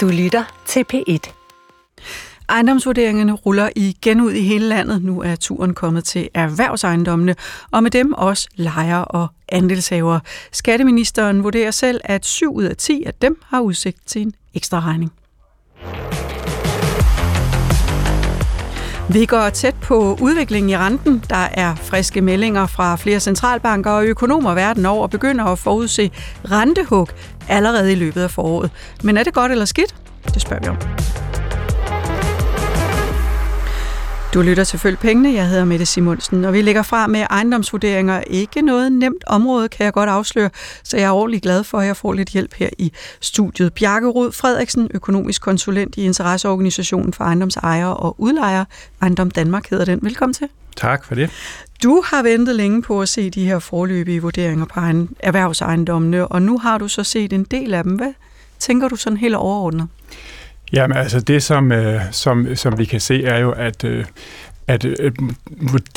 Du lytter til P1. Ejendomsvurderingerne ruller igen ud i hele landet. Nu er turen kommet til erhvervsejendommene, og med dem også lejere og andelshavere. Skatteministeren vurderer selv, at 7 ud af 10 af dem har udsigt til en ekstra regning. Vi går tæt på udviklingen i renten. Der er friske meldinger fra flere centralbanker og økonomer verden over og begynder at forudse rentehug allerede i løbet af foråret. Men er det godt eller skidt? Det spørger vi om. Du lytter til Følg Pengene. Jeg hedder Mette Simonsen, og vi lægger fra med ejendomsvurderinger. Ikke noget nemt område, kan jeg godt afsløre, så jeg er ordentligt glad for, at jeg får lidt hjælp her i studiet. Bjarke Rud Frederiksen, økonomisk konsulent i Interesseorganisationen for ejendomsejere og udlejere. Ejendom Danmark hedder den. Velkommen til. Tak for det. Du har ventet længe på at se de her forløbige vurderinger på erhvervsejendommene, og nu har du så set en del af dem. Hvad tænker du sådan helt overordnet? Jamen altså det, som, øh, som, som vi kan se, er jo, at, øh, at øh,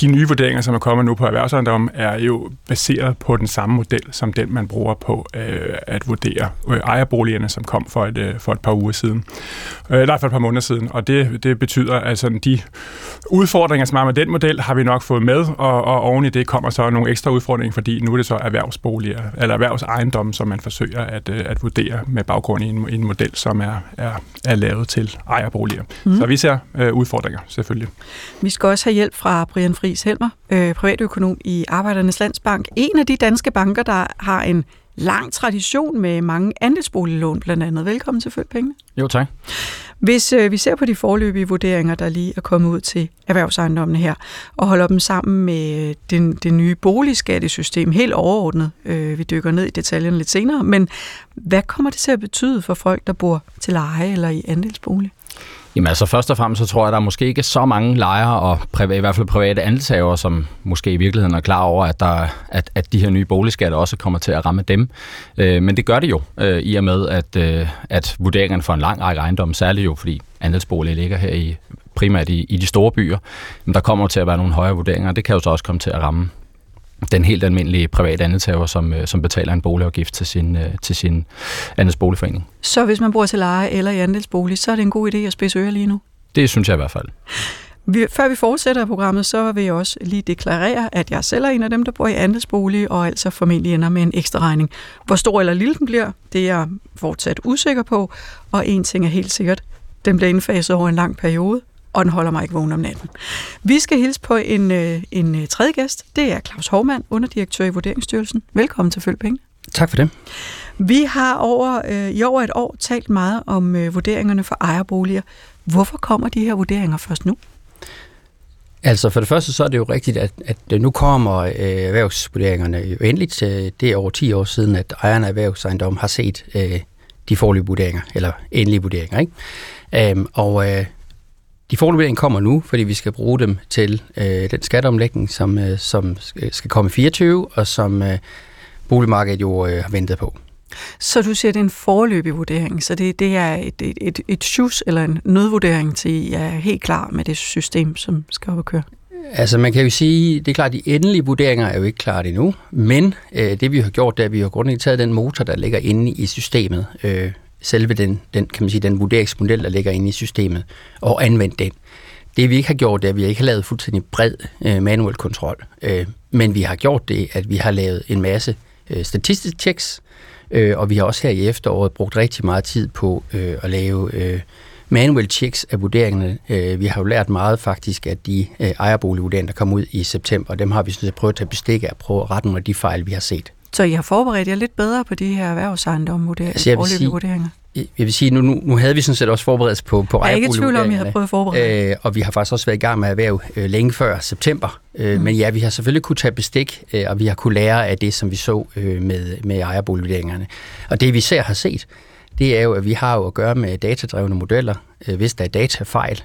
de nye vurderinger, som er kommet nu på erhvervsejendom, er jo baseret på den samme model, som den, man bruger på øh, at vurdere øh, ejerboligerne, som kom for et, øh, for et par uger siden. Øh, nej, for et par måneder siden. Og det, det betyder, at sådan, de udfordringer, som er med den model, har vi nok fået med, og, og oven i det kommer så nogle ekstra udfordringer, fordi nu er det så erhvervsboliger, eller erhvervsejendom, som man forsøger at, øh, at vurdere med baggrund i en, en model, som er, er, er lavet til ejerboliger. Mm. Så vi ser øh, udfordringer, selvfølgelig. Vi skal også have hjælp fra Brian Friis Helmer, øh, privatøkonom i Arbejdernes Landsbank. En af de danske banker, der har en lang tradition med mange andelsboliglån blandt andet. Velkommen til Følg Pengene. Jo, tak. Hvis øh, vi ser på de forløbige vurderinger, der lige er kommet ud til erhvervsejendommene her, og holder dem sammen med den, det nye boligskattesystem helt overordnet, øh, vi dykker ned i detaljerne lidt senere, men hvad kommer det til at betyde for folk, der bor til leje eller i andelsbolig? Jamen altså først og fremmest så tror jeg, at der måske ikke er så mange lejere og privat, i hvert fald private andelshaver, som måske i virkeligheden er klar over, at, der, at, at de her nye boligskatter også kommer til at ramme dem. Øh, men det gør det jo, øh, i og med, at, øh, at vurderingerne for en lang række ejendomme, særligt jo fordi andelsboliger ligger her i primært i, i de store byer, men der kommer til at være nogle højere vurderinger, og det kan jo så også komme til at ramme den helt almindelige private andelshaver, som, øh, som betaler en boligafgift til sin, øh, til sin andelsboligforening. Så hvis man bor til leje eller i andelsbolig, så er det en god idé at spidse ører lige nu? Det synes jeg i hvert fald. Vi, før vi fortsætter programmet, så vil jeg også lige deklarere, at jeg selv er en af dem, der bor i andelsbolig, og altså formentlig ender med en ekstra regning. Hvor stor eller lille den bliver, det er jeg fortsat usikker på, og en ting er helt sikkert, den bliver indfaset over en lang periode, og den holder mig ikke vågen om natten. Vi skal hilse på en, øh, en øh, tredje gæst. Det er Claus Hovmand, underdirektør i Vurderingsstyrelsen. Velkommen til Følg Penge. Tak for det. Vi har over, øh, i over et år talt meget om øh, vurderingerne for ejerboliger. Hvorfor kommer de her vurderinger først nu? Altså for det første så er det jo rigtigt, at, at nu kommer øh, erhvervsvurderingerne jo endeligt. Det er over 10 år siden, at ejerne af erhvervsejendom har set øh, de forlige vurderinger, eller endelige vurderinger. Ikke? Øhm, og øh, de forleveringer kommer nu, fordi vi skal bruge dem til øh, den skatteomlægning, som, øh, som skal komme i 24, og som øh, boligmarkedet jo øh, har ventet på. Så du siger, at det er en forløbig vurdering, så det, det er et, et, et, et sjus eller en nødvurdering til, at I er helt klar med det system, som skal op og køre? Altså man kan jo sige, det er klart, at de endelige vurderinger er jo ikke klart endnu, men øh, det vi har gjort, det er, at vi har grundlæggende taget den motor, der ligger inde i systemet, øh, selve den, den, kan man sige, den vurderingsmodel, der ligger inde i systemet, og anvendt den. Det vi ikke har gjort, det er, at vi ikke har lavet fuldstændig bred øh, manuel kontrol. Øh, men vi har gjort det, at vi har lavet en masse øh, statistiske checks, øh, og vi har også her i efteråret brugt rigtig meget tid på øh, at lave øh, manual checks af vurderingerne. Øh, vi har jo lært meget faktisk af de øh, ejerboligvurderinger, der kom ud i september, og dem har vi sådan set prøvet at tage bestik af og prøve at rette nogle af de fejl, vi har set. Så I har forberedt jer lidt bedre på de her erhvervsejendomme altså, jeg vil sige, vurderinger? Jeg vil sige, nu, nu, nu havde vi sådan set også forberedt på, på Jeg er ikke i tvivl om, at I har prøvet at forberede. Øh, og vi har faktisk også været i gang med erhverv øh, længe før september. Øh, mm. Men ja, vi har selvfølgelig kunne tage bestik, øh, og vi har kunne lære af det, som vi så øh, med, med ejerboligvurderingerne. Og det vi ser har set, det er jo, at vi har jo at gøre med datadrevne modeller. Øh, hvis der er datafejl,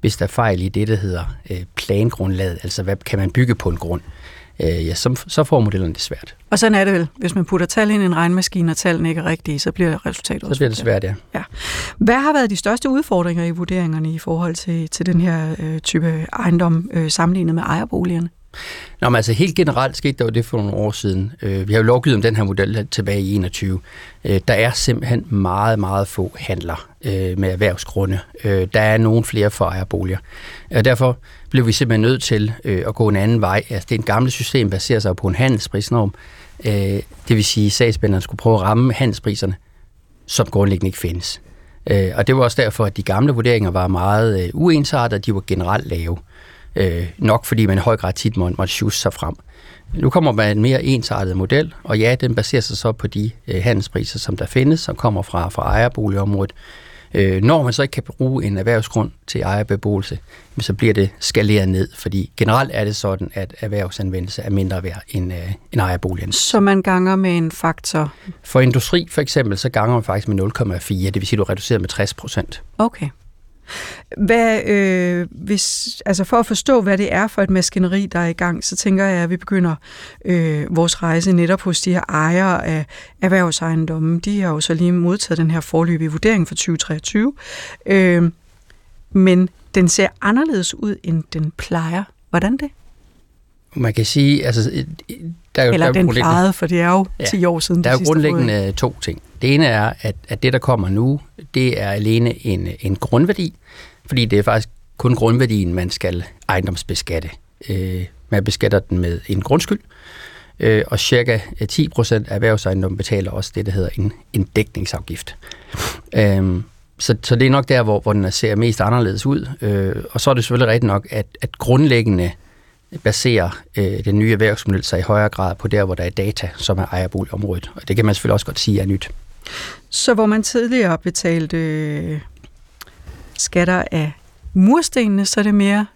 hvis der er fejl i det, der hedder øh, plangrundlaget, altså hvad kan man bygge på en grund, øh, ja, så, så får modellerne det svært. Og sådan er det vel. Hvis man putter tal ind i en regnmaskine, og tallene ikke er rigtige, så bliver resultatet også Så bliver det svært, ja. ja. Hvad har været de største udfordringer i vurderingerne i forhold til, til den her øh, type ejendom øh, sammenlignet med ejerboligerne? Nå, men altså helt generelt skete der jo det for nogle år siden. Øh, vi har jo lovgivet om den her model tilbage i 21. Øh, der er simpelthen meget, meget få handler øh, med erhvervsgrunde. Øh, der er nogle flere for ejerboliger. Og derfor blev vi simpelthen nødt til øh, at gå en anden vej. Altså, det er en gammelt system, baserer sig på en handelsprisnorm. Øh, det vil sige, at sagsspænderne skulle prøve at ramme handelspriserne, som grundlæggende ikke findes. Øh, og det var også derfor, at de gamle vurderinger var meget øh, uensartede, de var generelt lave. Øh, nok fordi man i høj grad tit måtte, måtte shoes sig frem. Nu kommer man en mere ensartet model, og ja, den baserer sig så på de øh, handelspriser, som der findes, som kommer fra, fra ejerboligområdet. Øh, når man så ikke kan bruge en erhvervsgrund til ejerbeboelse, så bliver det skaleret ned, fordi generelt er det sådan, at erhvervsanvendelse er mindre værd end, øh, end ejerboligen. Så man ganger med en faktor? For industri for eksempel, så ganger man faktisk med 0,4, det vil sige, at du reducerer med 60 procent. Okay. Hvad, øh, hvis, altså for at forstå, hvad det er for et maskineri, der er i gang, så tænker jeg, at vi begynder øh, vores rejse netop hos de her ejere af erhvervsejendommen. De har jo så lige modtaget den her forløbige vurdering for 2023. Øh, men den ser anderledes ud, end den plejer. Hvordan det? Man kan sige, altså... Der er jo, Eller der er den plejede, for det er jo ja, 10 år siden. Der er jo grundlæggende to ting. Det ene er, at, at det, der kommer nu, det er alene en, en grundværdi, fordi det er faktisk kun grundværdien, man skal ejendomsbeskatte. Øh, man beskatter den med en grundskyld, øh, og cirka 10 procent af erhvervsejendommen betaler også det, der hedder en, en dækningsafgift. Øh, så, så det er nok der, hvor, hvor den ser mest anderledes ud. Øh, og så er det selvfølgelig rigtigt nok, at, at grundlæggende baserer øh, den nye erhvervsmodel sig i højere grad på der, hvor der er data, som er ejerboligområdet. Og det kan man selvfølgelig også godt sige er nyt. Så hvor man tidligere betalte øh, skatter af murstenene, så er det mere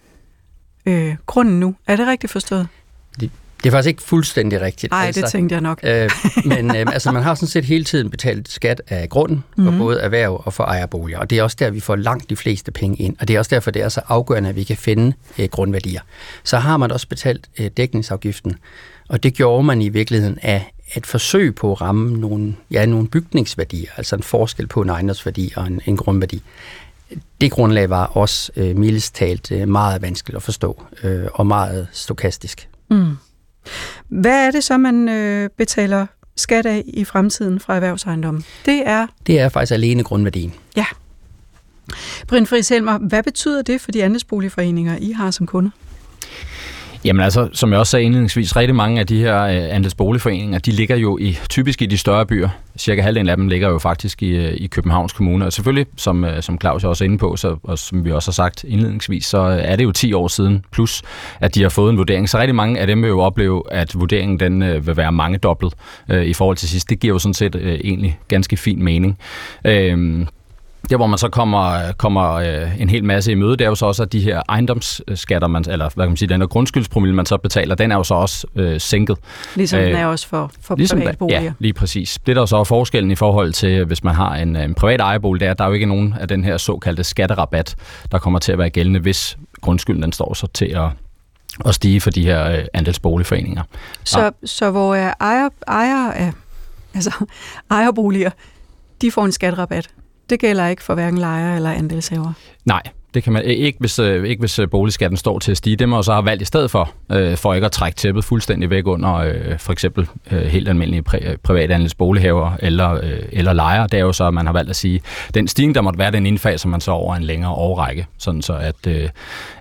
øh, grunden nu. Er det rigtigt forstået? Det, det er faktisk ikke fuldstændig rigtigt. Nej, altså, det tænkte jeg nok. øh, men øh, altså, man har sådan set hele tiden betalt skat af grunden for mm-hmm. både erhverv og for ejerboliger. Og det er også der, vi får langt de fleste penge ind. Og det er også derfor, det er så afgørende, at vi kan finde øh, grundværdier. Så har man også betalt øh, dækningsafgiften. Og det gjorde man i virkeligheden af et forsøg på at ramme nogle, ja, nogle bygningsværdier, altså en forskel på en ejendomsværdi og en, en grundværdi det grundlag var også øh, mildest talt øh, meget vanskeligt at forstå øh, og meget stokastisk. Mm. Hvad er det så, man øh, betaler skat af i fremtiden fra erhvervsejendommen? Det er... Det er faktisk alene grundværdien. Ja. Brind Friis Helmer, hvad betyder det for de andelsboligforeninger, I har som kunder? Jamen altså, som jeg også sagde indledningsvis, rigtig mange af de her øh, andelsboligforeninger, de ligger jo i, typisk i de større byer. Cirka halvdelen af dem ligger jo faktisk i, øh, i Københavns Kommune. Og selvfølgelig, som, øh, som Claus er også inde på, så, og som vi også har sagt indledningsvis, så øh, er det jo 10 år siden plus, at de har fået en vurdering. Så rigtig mange af dem vil jo opleve, at vurderingen den øh, vil være mange dobbelt øh, i forhold til sidst. Det giver jo sådan set øh, egentlig ganske fin mening. Øh, der, hvor man så kommer, kommer øh, en hel masse i møde, det er jo så også, at de her ejendomsskatter, man, eller hvad kan man sige, den her grundskyldspromille, man så betaler, den er jo så også øh, sænket. Ligesom øh, den er også for, for ligesom private boliger. Ja, lige præcis. Det der er så er forskellen i forhold til, hvis man har en, en privat ejerbolig, det er, at der er jo ikke nogen af den her såkaldte skatterabat, der kommer til at være gældende, hvis grundskylden den står så til at, at stige for de her øh, andelsboligforeninger. Så, ja. så hvor er ejer, ejer af altså, ejerboliger, de får en skatterabat? Det gælder ikke for hverken lejer eller andelshaver? Nej, det kan man ikke, hvis, øh, ikke hvis øh, boligskatten står til at stige. Det man så har valgt i stedet for, øh, for ikke at trække tæppet fuldstændig væk under øh, for eksempel øh, helt almindelige pri- private andelsbolighaver eller, øh, eller lejer. Det er jo så, at man har valgt at sige, den stigning, der måtte være, den indfaser man så over en længere årrække, sådan så at, øh,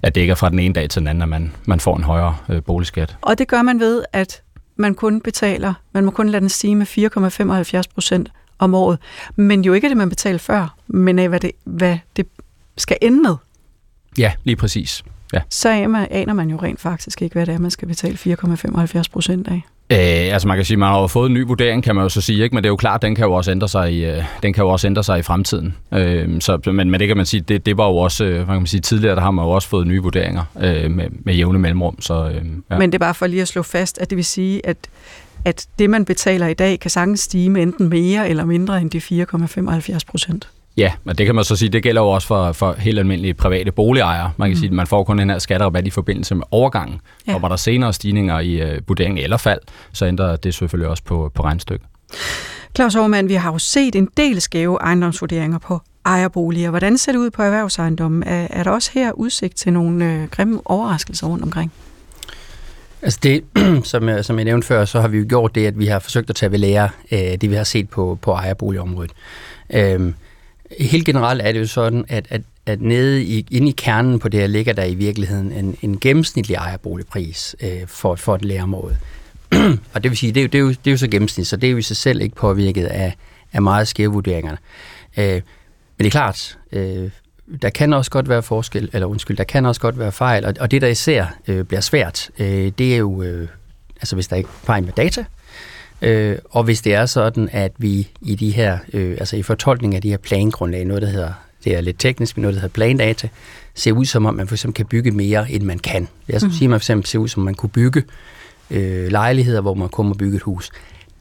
at det ikke er fra den ene dag til den anden, at man, man får en højere øh, boligskat. Og det gør man ved, at man kun betaler, man må kun lade den stige med 4,75 procent om året. Men jo ikke det, man betalte før, men af, hvad det, hvad det skal ende med. Ja, lige præcis. Ja. Så aner man jo rent faktisk ikke, hvad det er, man skal betale 4,75 procent af. Øh, altså man kan sige, man har fået en ny vurdering, kan man jo så sige, ikke? men det er jo klart, den kan jo også ændre sig i, øh, den kan jo også ændre sig i fremtiden. Øh, så, men, men det kan man sige, det, det var jo også, øh, man kan sige, tidligere der har man jo også fået nye vurderinger øh, med, med jævne mellemrum. Så, øh, ja. Men det er bare for lige at slå fast, at det vil sige, at at det, man betaler i dag, kan sagtens stige med enten mere eller mindre end de 4,75 procent. Ja, men det kan man så sige, det gælder jo også for, for helt almindelige private boligejere. Man kan mm. sige, at man får kun den her skatterabat i forbindelse med overgangen. Ja. Og var der senere stigninger i vurderingen eller fald, så ændrer det selvfølgelig også på, på regnstykket. Claus Aarmann, vi har jo set en del skæve ejendomsvurderinger på ejerboliger. Hvordan ser det ud på erhvervsejendommen? Er, er der også her udsigt til nogle øh, grimme overraskelser rundt omkring? Altså det, som jeg, som jeg nævnte før, så har vi jo gjort det, at vi har forsøgt at tage ved lære øh, det, vi har set på, på ejerboligområdet. Øh, helt generelt er det jo sådan, at, at, at nede i, inde i kernen på det her ligger der i virkeligheden en, en gennemsnitlig ejerboligpris øh, for, for et lærerområde. og det vil sige, det er, jo, det, er jo, det er jo så gennemsnit, så det er jo i sig selv ikke påvirket af, af meget skæve vurderingerne. Øh, men det er klart, øh, der kan også godt være forskel, eller undskyld, der kan også godt være fejl, og, og det der især øh, bliver svært, øh, det er jo, øh, altså hvis der ikke er fejl med data, øh, og hvis det er sådan, at vi i de her, øh, altså i fortolkning af de her plangrundlag, noget der hedder, det er lidt teknisk, men noget der hedder plandata, ser ud som om man for eksempel kan bygge mere, end man kan. Jeg skulle mm. sige, at man for eksempel ser ud som om man kunne bygge øh, lejligheder, hvor man kun må bygge et hus.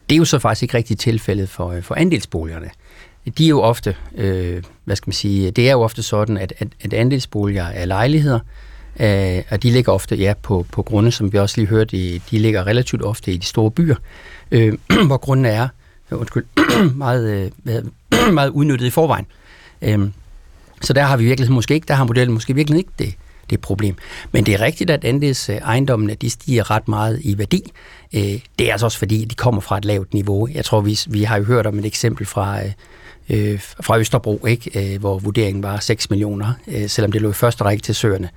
Det er jo så faktisk ikke rigtig tilfældet for, øh, for andelsboligerne de er jo ofte, øh, hvad skal man sige, det er jo ofte sådan, at, at, at andelsboliger er lejligheder, øh, og de ligger ofte ja, på, på grunde, som vi også lige hørte, de ligger relativt ofte i de store byer, øh, hvor grunden er øh, undskyld, meget, øh, meget udnyttet i forvejen. Øh, så der har vi virkelig måske ikke, der har modellen måske virkelig ikke det, det problem. Men det er rigtigt, at andels ejendommene de stiger ret meget i værdi. Øh, det er altså også fordi, de kommer fra et lavt niveau. Jeg tror, vi, vi har jo hørt om et eksempel fra øh, øh, fra Østerbro, ikke? Øh, hvor vurderingen var 6 millioner, øh, selvom det lå i første række til søerne.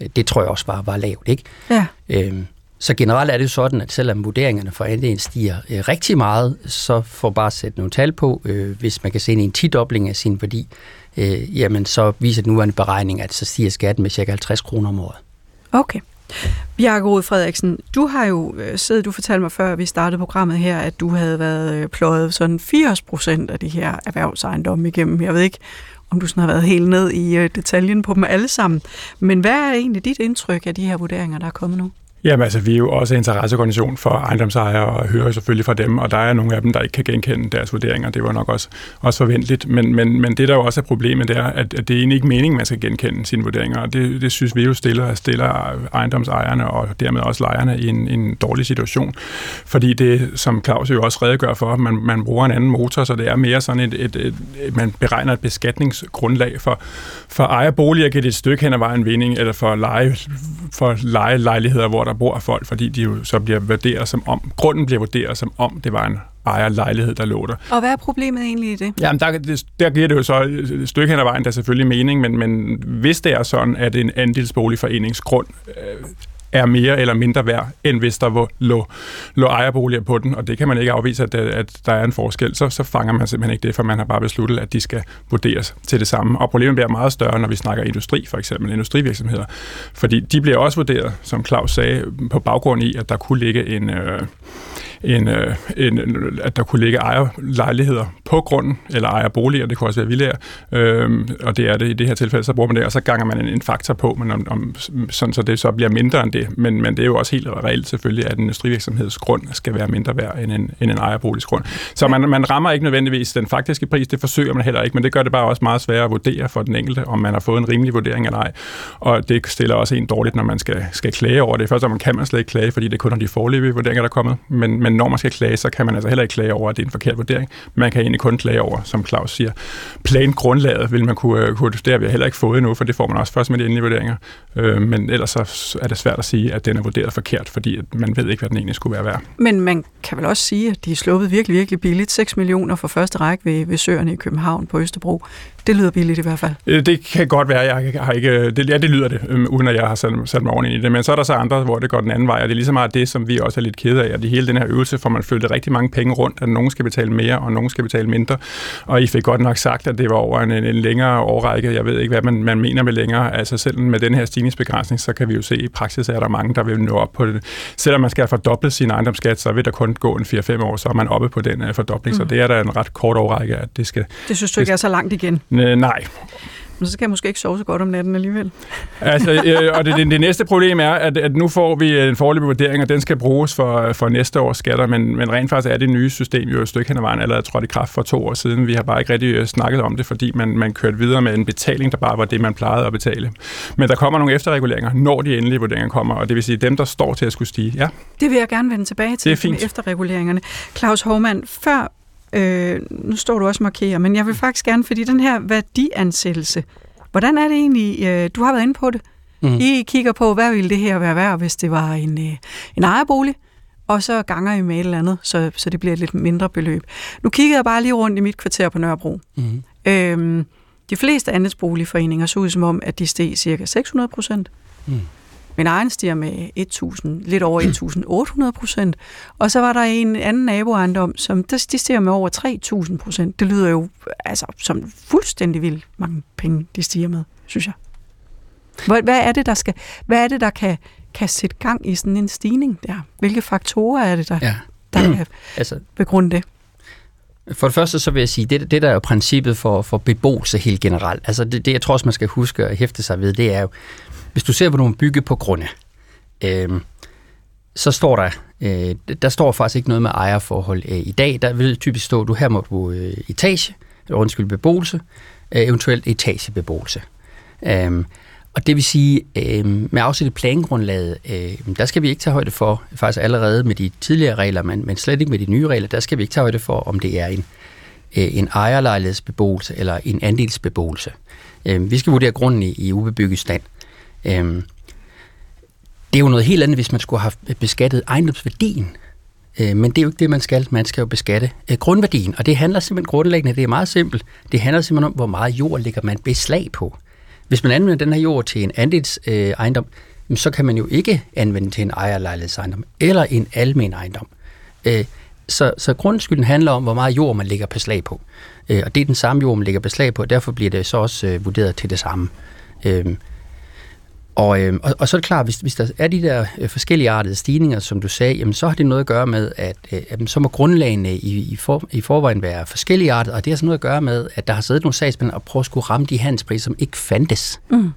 Øh, det tror jeg også var, var lavt. Ikke? Ja. Øh, så generelt er det jo sådan, at selvom vurderingerne for andelen stiger øh, rigtig meget, så får bare sætte nogle tal på, øh, hvis man kan se en 10-dobling af sin værdi, øh, jamen så viser den nuværende beregning, at så stiger skatten med ca. 50 kroner om året. Okay. Bjarke Rode Frederiksen, du har jo øh, siddet, du fortalte mig før, vi startede programmet her, at du havde været øh, pløjet sådan 80 procent af de her erhvervsejendomme igennem. Jeg ved ikke, om du sådan har været helt ned i øh, detaljen på dem alle sammen. Men hvad er egentlig dit indtryk af de her vurderinger, der er kommet nu? Jamen altså, vi er jo også interesseorganisation for ejendomsejere og hører selvfølgelig fra dem, og der er nogle af dem, der ikke kan genkende deres vurderinger. Det var nok også, også forventeligt. Men, men, men det, der jo også er problemet, det er, at, at det er egentlig ikke meningen, man skal genkende sine vurderinger, og det, det synes vi jo stiller, stiller ejendomsejerne og dermed også lejerne i en, en dårlig situation. Fordi det, som Claus jo også redegør for, man, man bruger en anden motor, så det er mere sådan et, et, et, et man beregner et beskatningsgrundlag for, for ejerboliger, kan det et stykke hen ad vejen vinding, eller for leje, for lejelejligheder, hvor der bor folk, fordi de jo så bliver vurderet som om, grunden bliver vurderet som om, det var en ejerlejlighed, der lå der. Og hvad er problemet egentlig i det? Jamen, der, der giver det jo så et stykke hen ad vejen, der er selvfølgelig mening, men, men hvis det er sådan, at en andelsboligforeningsgrund øh, er mere eller mindre værd, end hvis der lå, lå ejerboliger på den, og det kan man ikke afvise, at, at der er en forskel, så, så fanger man simpelthen ikke det, for man har bare besluttet, at de skal vurderes til det samme. Og problemet bliver meget større, når vi snakker industri, for eksempel industrivirksomheder, fordi de bliver også vurderet, som Claus sagde, på baggrund i, at der kunne ligge en... Øh, en, øh, en, at der kunne ligge ejerlejligheder på grunden, eller ejerboliger, det kunne også være villager, øh, og det er det i det her tilfælde, så bruger man det, og så ganger man en, en faktor på, men om, om, sådan så det så bliver mindre end det. Men, men det er jo også helt reelt selvfølgelig, at en industrivirksomheds grund skal være mindre værd end en, end en ejerboligsgrund. Så man, man rammer ikke nødvendigvis den faktiske pris, det forsøger man heller ikke, men det gør det bare også meget sværere at vurdere for den enkelte, om man har fået en rimelig vurdering eller ej. Og det stiller også en dårligt, når man skal, skal klage over det. Først og kan man slet ikke klage, fordi det er kun de forløbige vurderinger, der er kommet, men, men når man skal klage, så kan man altså heller ikke klage over, at det er en forkert vurdering. Man kan egentlig kun klage over, som Claus siger, plangrundlaget vil man kunne, øh, kunne det har vi heller ikke fået endnu, for det får man også først med de endelige vurderinger. Øh, men ellers så er det svært at sige, at den er vurderet forkert, fordi man ved ikke, hvad den egentlig skulle være værd. Men man kan vel også sige, at de er sluppet virkelig, virkelig billigt. 6 millioner for første række ved, ved Søerne i København på Østerbro. Det lyder billigt i hvert fald. Øh, det kan godt være, jeg har ikke... Det, ja, det lyder det, øhm, uden at jeg har sat, sat mig ordentligt i det. Men så er der så andre, hvor det går den anden vej, og det er lige så meget det, som vi også er lidt kede af, at i hele den her øvelse får man flyttet rigtig mange penge rundt, at nogen skal betale mere, og nogen skal betale mindre. Og I fik godt nok sagt, at det var over en, en længere årrække. Jeg ved ikke, hvad man, man mener med længere. Altså selv med den her stigningsbegrænsning, så kan vi jo se, at i praksis er der mange, der vil nå op på det. Selvom man skal have fordoblet sin ejendomsskat, så vil der kun gå en 4-5 år, så er man oppe på den uh, fordobling. Mm. Så det er der en ret kort årrække, at det skal... Det synes du ikke det, er så langt igen? Nej, men så skal jeg måske ikke sove så godt om natten alligevel. altså, øh, og det, det, det næste problem er, at, at nu får vi en forløbig vurdering, og den skal bruges for, for næste års skatter, men, men rent faktisk er det nye system jo et stykke hen ad vejen allerede trådt i kraft for to år siden. Vi har bare ikke rigtig øh, snakket om det, fordi man, man kørte videre med en betaling, der bare var det, man plejede at betale. Men der kommer nogle efterreguleringer, når de endelige vurderinger kommer, og det vil sige dem, der står til at skulle stige. Ja. Det vil jeg gerne vende tilbage til, det er fint. efterreguleringerne. Claus Hovmann, før Øh, nu står du også markerer, men jeg vil faktisk gerne, fordi den her værdiansættelse, hvordan er det egentlig, øh, du har været inde på det, Mm. I kigger på, hvad ville det her være værd, hvis det var en, øh, en ejerbolig, og så ganger I med et eller andet, så, så det bliver et lidt mindre beløb. Nu kigger jeg bare lige rundt i mit kvarter på Nørrebro. Mm. Øhm, de fleste andelsboligforeninger så ud som om, at de steg cirka 600 procent. Mm. Min egen stiger med 1000, lidt over 1800 procent. Og så var der en anden naboejendom, som de stiger med over 3000 procent. Det lyder jo altså, som fuldstændig vildt mange penge, de stiger med, synes jeg. Hvad, hvad er det, der skal, hvad er det, der kan, kan sætte gang i sådan en stigning der? Hvilke faktorer er det, der, ja. der kan altså, begrunde det? For det første så vil jeg sige, det, det der er jo princippet for, for beboelse helt generelt, altså det, det jeg tror også, man skal huske at hæfte sig ved, det er jo, hvis du ser på nogle bygge på grunde, øh, så står der, øh, der står faktisk ikke noget med ejerforhold øh, i dag. Der vil typisk stå, du her må du øh, etage, eller undskyld, beboelse, øh, eventuelt etagebeboelse. Øh, og det vil sige, øh, med afsæt i plangrundlaget, øh, der skal vi ikke tage højde for, faktisk allerede med de tidligere regler, men, men slet ikke med de nye regler, der skal vi ikke tage højde for, om det er en, øh, en ejerlejlighedsbeboelse eller en andelsbeboelse. Øh, vi skal vurdere grunden i, i ubebygget stand. Øh, Øhm, det er jo noget helt andet, hvis man skulle have øh, beskattet ejendomsværdien. Øh, men det er jo ikke det, man skal. Man skal jo beskatte øh, grundværdien, og det handler simpelthen grundlæggende, det er meget simpelt. Det handler simpelthen om, hvor meget jord ligger man beslag på. Hvis man anvender den her jord til en andels øh, så kan man jo ikke anvende til en ejerlejlighedsejendom eller en almen ejendom. Øh, så, så grundskylden handler om, hvor meget jord man lægger beslag på. Øh, og det er den samme jord, man lægger beslag på, og derfor bliver det så også øh, vurderet til det samme. Øh, og, øh, og, og så er det klart, hvis, hvis der er de der øh, forskellige artede stigninger, som du sagde, jamen, så har det noget at gøre med, at øh, så må grundlagene i, i, for, i forvejen være forskellige artede, og det har så noget at gøre med, at der har siddet nogle sagsmænd og prøvet at skulle ramme de handelspriser, som ikke fandtes. Mm.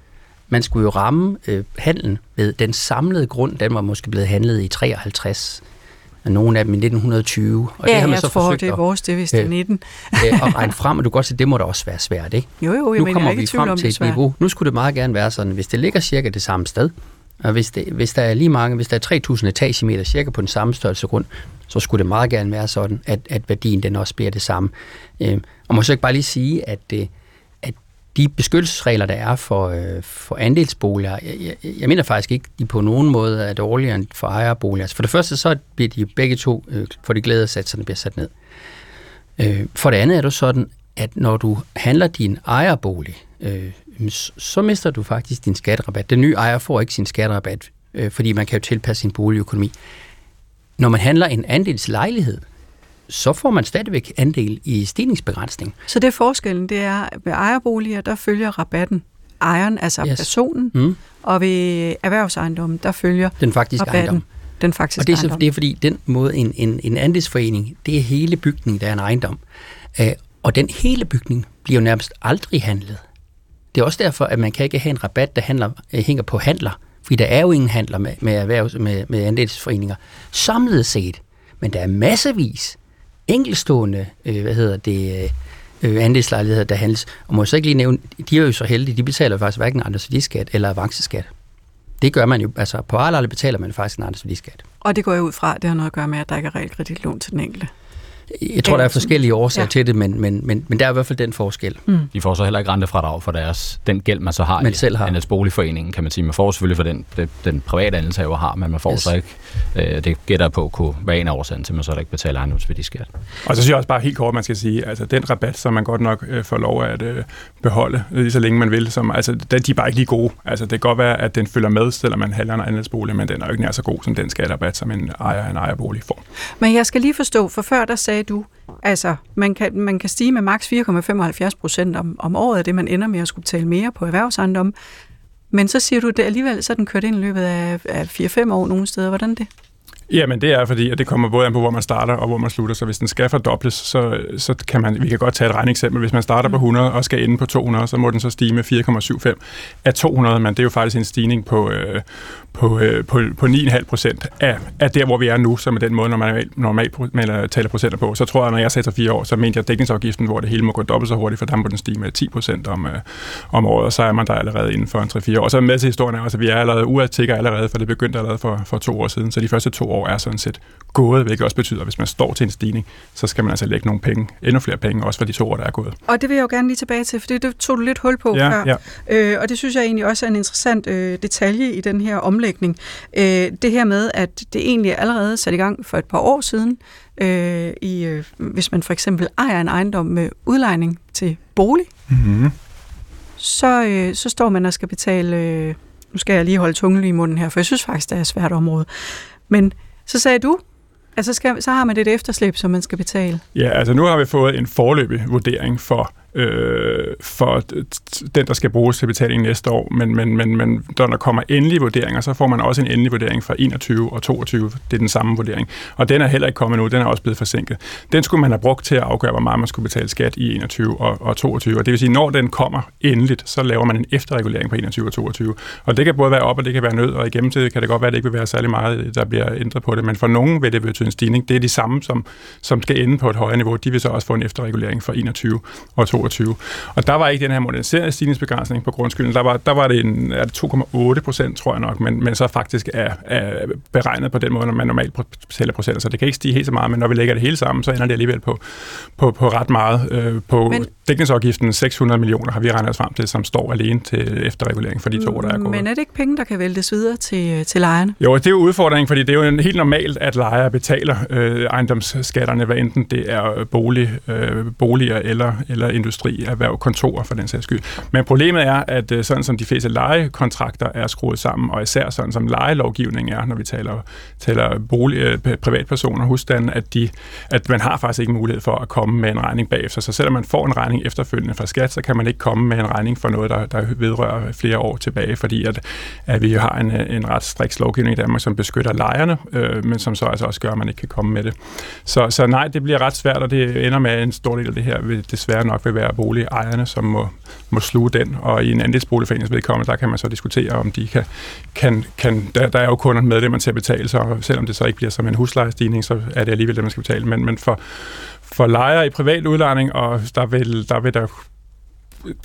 Man skulle jo ramme øh, handlen ved den samlede grund, den var måske blevet handlet i 53 og nogle af dem i 1920. Og ja, det har man så tror, forsøgt det er vores, det er vist øh, 19. øh, og regne frem, og du kan godt se, det må da også være svært, ikke? Jo, jo, nu men kommer jeg vi frem til et niveau. Nu skulle det meget gerne være sådan, hvis det ligger cirka det samme sted, og hvis, det, hvis der er lige mange, hvis der er 3.000 etagemeter cirka på den samme størrelse grund, så skulle det meget gerne være sådan, at, at værdien den også bliver det samme. Øh, og må så ikke bare lige sige, at det, øh, de beskyttelsesregler, der er for, øh, for andelsboliger, jeg, jeg, jeg mener faktisk ikke, de på nogen måde er dårligere end for ejerboliger. Altså for det første, så bliver de begge to, øh, for de glædesatserne bliver sat ned. Øh, for det andet er det sådan, at når du handler din ejerbolig, øh, så mister du faktisk din skatterabat. Den nye ejer får ikke sin skatterabat, øh, fordi man kan jo tilpasse sin boligøkonomi. Når man handler en andelslejlighed, så får man stadigvæk andel i stigningsbegrænsning. Så det er forskellen, det er, ved ejerboliger, der følger rabatten ejeren, altså yes. personen, mm. og ved erhvervsejendommen, der følger den faktiske rabatten, ejendom. Den faktiske og det er, ejendom. det er fordi, den måde, en, en, en andelsforening, det er hele bygningen, der er en ejendom. Uh, og den hele bygning bliver jo nærmest aldrig handlet. Det er også derfor, at man kan ikke have en rabat, der handler, uh, hænger på handler, fordi der er jo ingen handler med, med, erhvervs, med, med andelsforeninger samlet set. Men der er massevis enkelstående, øh, hvad hedder det, øh, øh andelslejligheder, der handles. Og må jeg så ikke lige nævne, de er jo så heldige, de betaler faktisk hverken ejendomsværdiskat eller avanceskat. Det gør man jo, altså på ejerlejlighed betaler man faktisk en ejendomsværdiskat. Og det går jeg ud fra, at det har noget at gøre med, at der ikke er realkreditlån til den enkelte. Jeg tror, der er forskellige årsager ja. til det, men, men, men, men der er i hvert fald den forskel. Mm. De får så heller ikke rentefradrag for deres, den gæld, man så har man i selv har. boligforeningen, kan man sige. Man får selvfølgelig for den, den, den private andelshaver har, men man får yes. så ikke, øh, det gætter på, kunne være en af årsagen til, man så ikke betaler ejendomsværdiskat. Og så synes jeg også bare helt kort, man skal sige, altså den rabat, som man godt nok øh, får lov at øh, beholde, lige så længe man vil, som, altså de er bare ikke lige gode. Altså det kan godt være, at den følger med, selvom man handler en andelsbolig, men den er jo ikke nær så god som den skatterabat, som en ejer en ejerbolig får. Men jeg skal lige forstå, for før der sagde du, altså man kan, man kan stige med maks 4,75 procent om, om året det, man ender med at skulle betale mere på erhvervsejendom. Men så siger du, at det alligevel så er den kørt ind i løbet af, af 4-5 år nogle steder. Hvordan det? Jamen det er fordi, at det kommer både an på, hvor man starter og hvor man slutter. Så hvis den skal fordobles, så, så kan man, vi kan godt tage et regneeksempel. Hvis man starter på 100 og skal ende på 200, så må den så stige med 4,75 af 200, men det er jo faktisk en stigning på, øh, på, øh, på, på 9,5 procent af, af der, hvor vi er nu, som er den måde, når man normalt man taler procenter på. Så tror jeg, når jeg sagde fire år, så mente jeg dækningsafgiften, hvor det hele må gå dobbelt så hurtigt, for der må den stige med 10 procent om, øh, om året, og så er man der allerede inden for en 3-4 år. Og så med til historien er også, at vi er allerede af allerede, for det begyndte allerede for, for to år siden, så de første to år er sådan set gået, hvilket også betyder, at hvis man står til en stigning, så skal man altså lægge nogle penge, endnu flere penge, også for de to år, der er gået. Og det vil jeg jo gerne lige tilbage til, for det, det tog du lidt hul på Ja, før. ja. Øh, og det synes jeg egentlig også er en interessant øh, detalje i den her omlægning. Øh, det her med, at det egentlig er allerede sat i gang for et par år siden, øh, i, øh, hvis man for eksempel ejer en ejendom med udlejning til bolig, Mm-hmm. så, øh, så står man og skal betale, øh, nu skal jeg lige holde tungen lige i munden her, for jeg synes faktisk, det er et svært område. Men så sagde du, at så, skal, så har man et efterslæb, som man skal betale. Ja, altså nu har vi fået en forløbig vurdering for, øh, for den, der skal bruges til betaling næste år, men, men, men, men når der kommer endelige vurderinger, så får man også en endelig vurdering for 21 og 22. Det er den samme vurdering. Og den er heller ikke kommet nu, den er også blevet forsinket. Den skulle man have brugt til at afgøre, hvor meget man skulle betale skat i 21 og, og 22. Og det vil sige, når den kommer endeligt, så laver man en efterregulering på 21 og 22. Og det kan både være op, og det kan være nød, og i gennemsnit kan det godt være, at det ikke vil være særlig meget, der bliver ændret på det. Men for nogen vil det betyde en stigning. Det er de samme, som, som skal ende på et højere niveau. De vil så også få en efterregulering for 21 og 22. Og der var ikke den her moderniserede stigningsbegrænsning på grundskylden. Der var, der var det, en, er det 2,8 procent, tror jeg nok, men, men så faktisk er, er beregnet på den måde, når man normalt betaler procent. Så det kan ikke stige helt så meget, men når vi lægger det hele sammen, så ender det alligevel på, på, på ret meget. Øh, på Men- men, dækningsafgiften 600 millioner har vi regnet os frem til, som står alene til efterregulering for de to år, der er gået. Men er det ikke penge, der kan væltes videre til, til lejerne? Jo, det er jo udfordringen, fordi det er jo en- helt normalt, at lejere betaler øh, ejendomsskatterne, hvad enten det er bolig, øh, boliger eller, eller industri, erhverv, kontorer for den sags skyld. Men problemet er, at øh, sådan som de fleste lejekontrakter er skruet sammen, og især sådan som lejelovgivningen er, når vi taler, taler bolig, øh, privatpersoner, husstande, at, de, at man har faktisk ikke mulighed for at komme med en regning bagefter. Så selvom man får en regning efterfølgende fra skat, så kan man ikke komme med en regning for noget, der, der vedrører flere år tilbage, fordi at, at vi har en, øh, en ret striks lovgivning i Danmark, som beskytter lejerne, øh, men som så altså også gør, at man ikke kan komme med det. Så, så nej, det bliver ret svært, og det ender med at en stor del af det her vil desværre nok vil være boligejerne, som må, må sluge den, og i en andelsboligforenings vedkommende, der kan man så diskutere, om de kan, kan, kan der, der er jo kun medlemmer til at betale, så selvom det så ikke bliver som en huslejestigning, så er det alligevel det, man skal betale, men, men for, for lejere i privat udlejning, og der vil der, vil der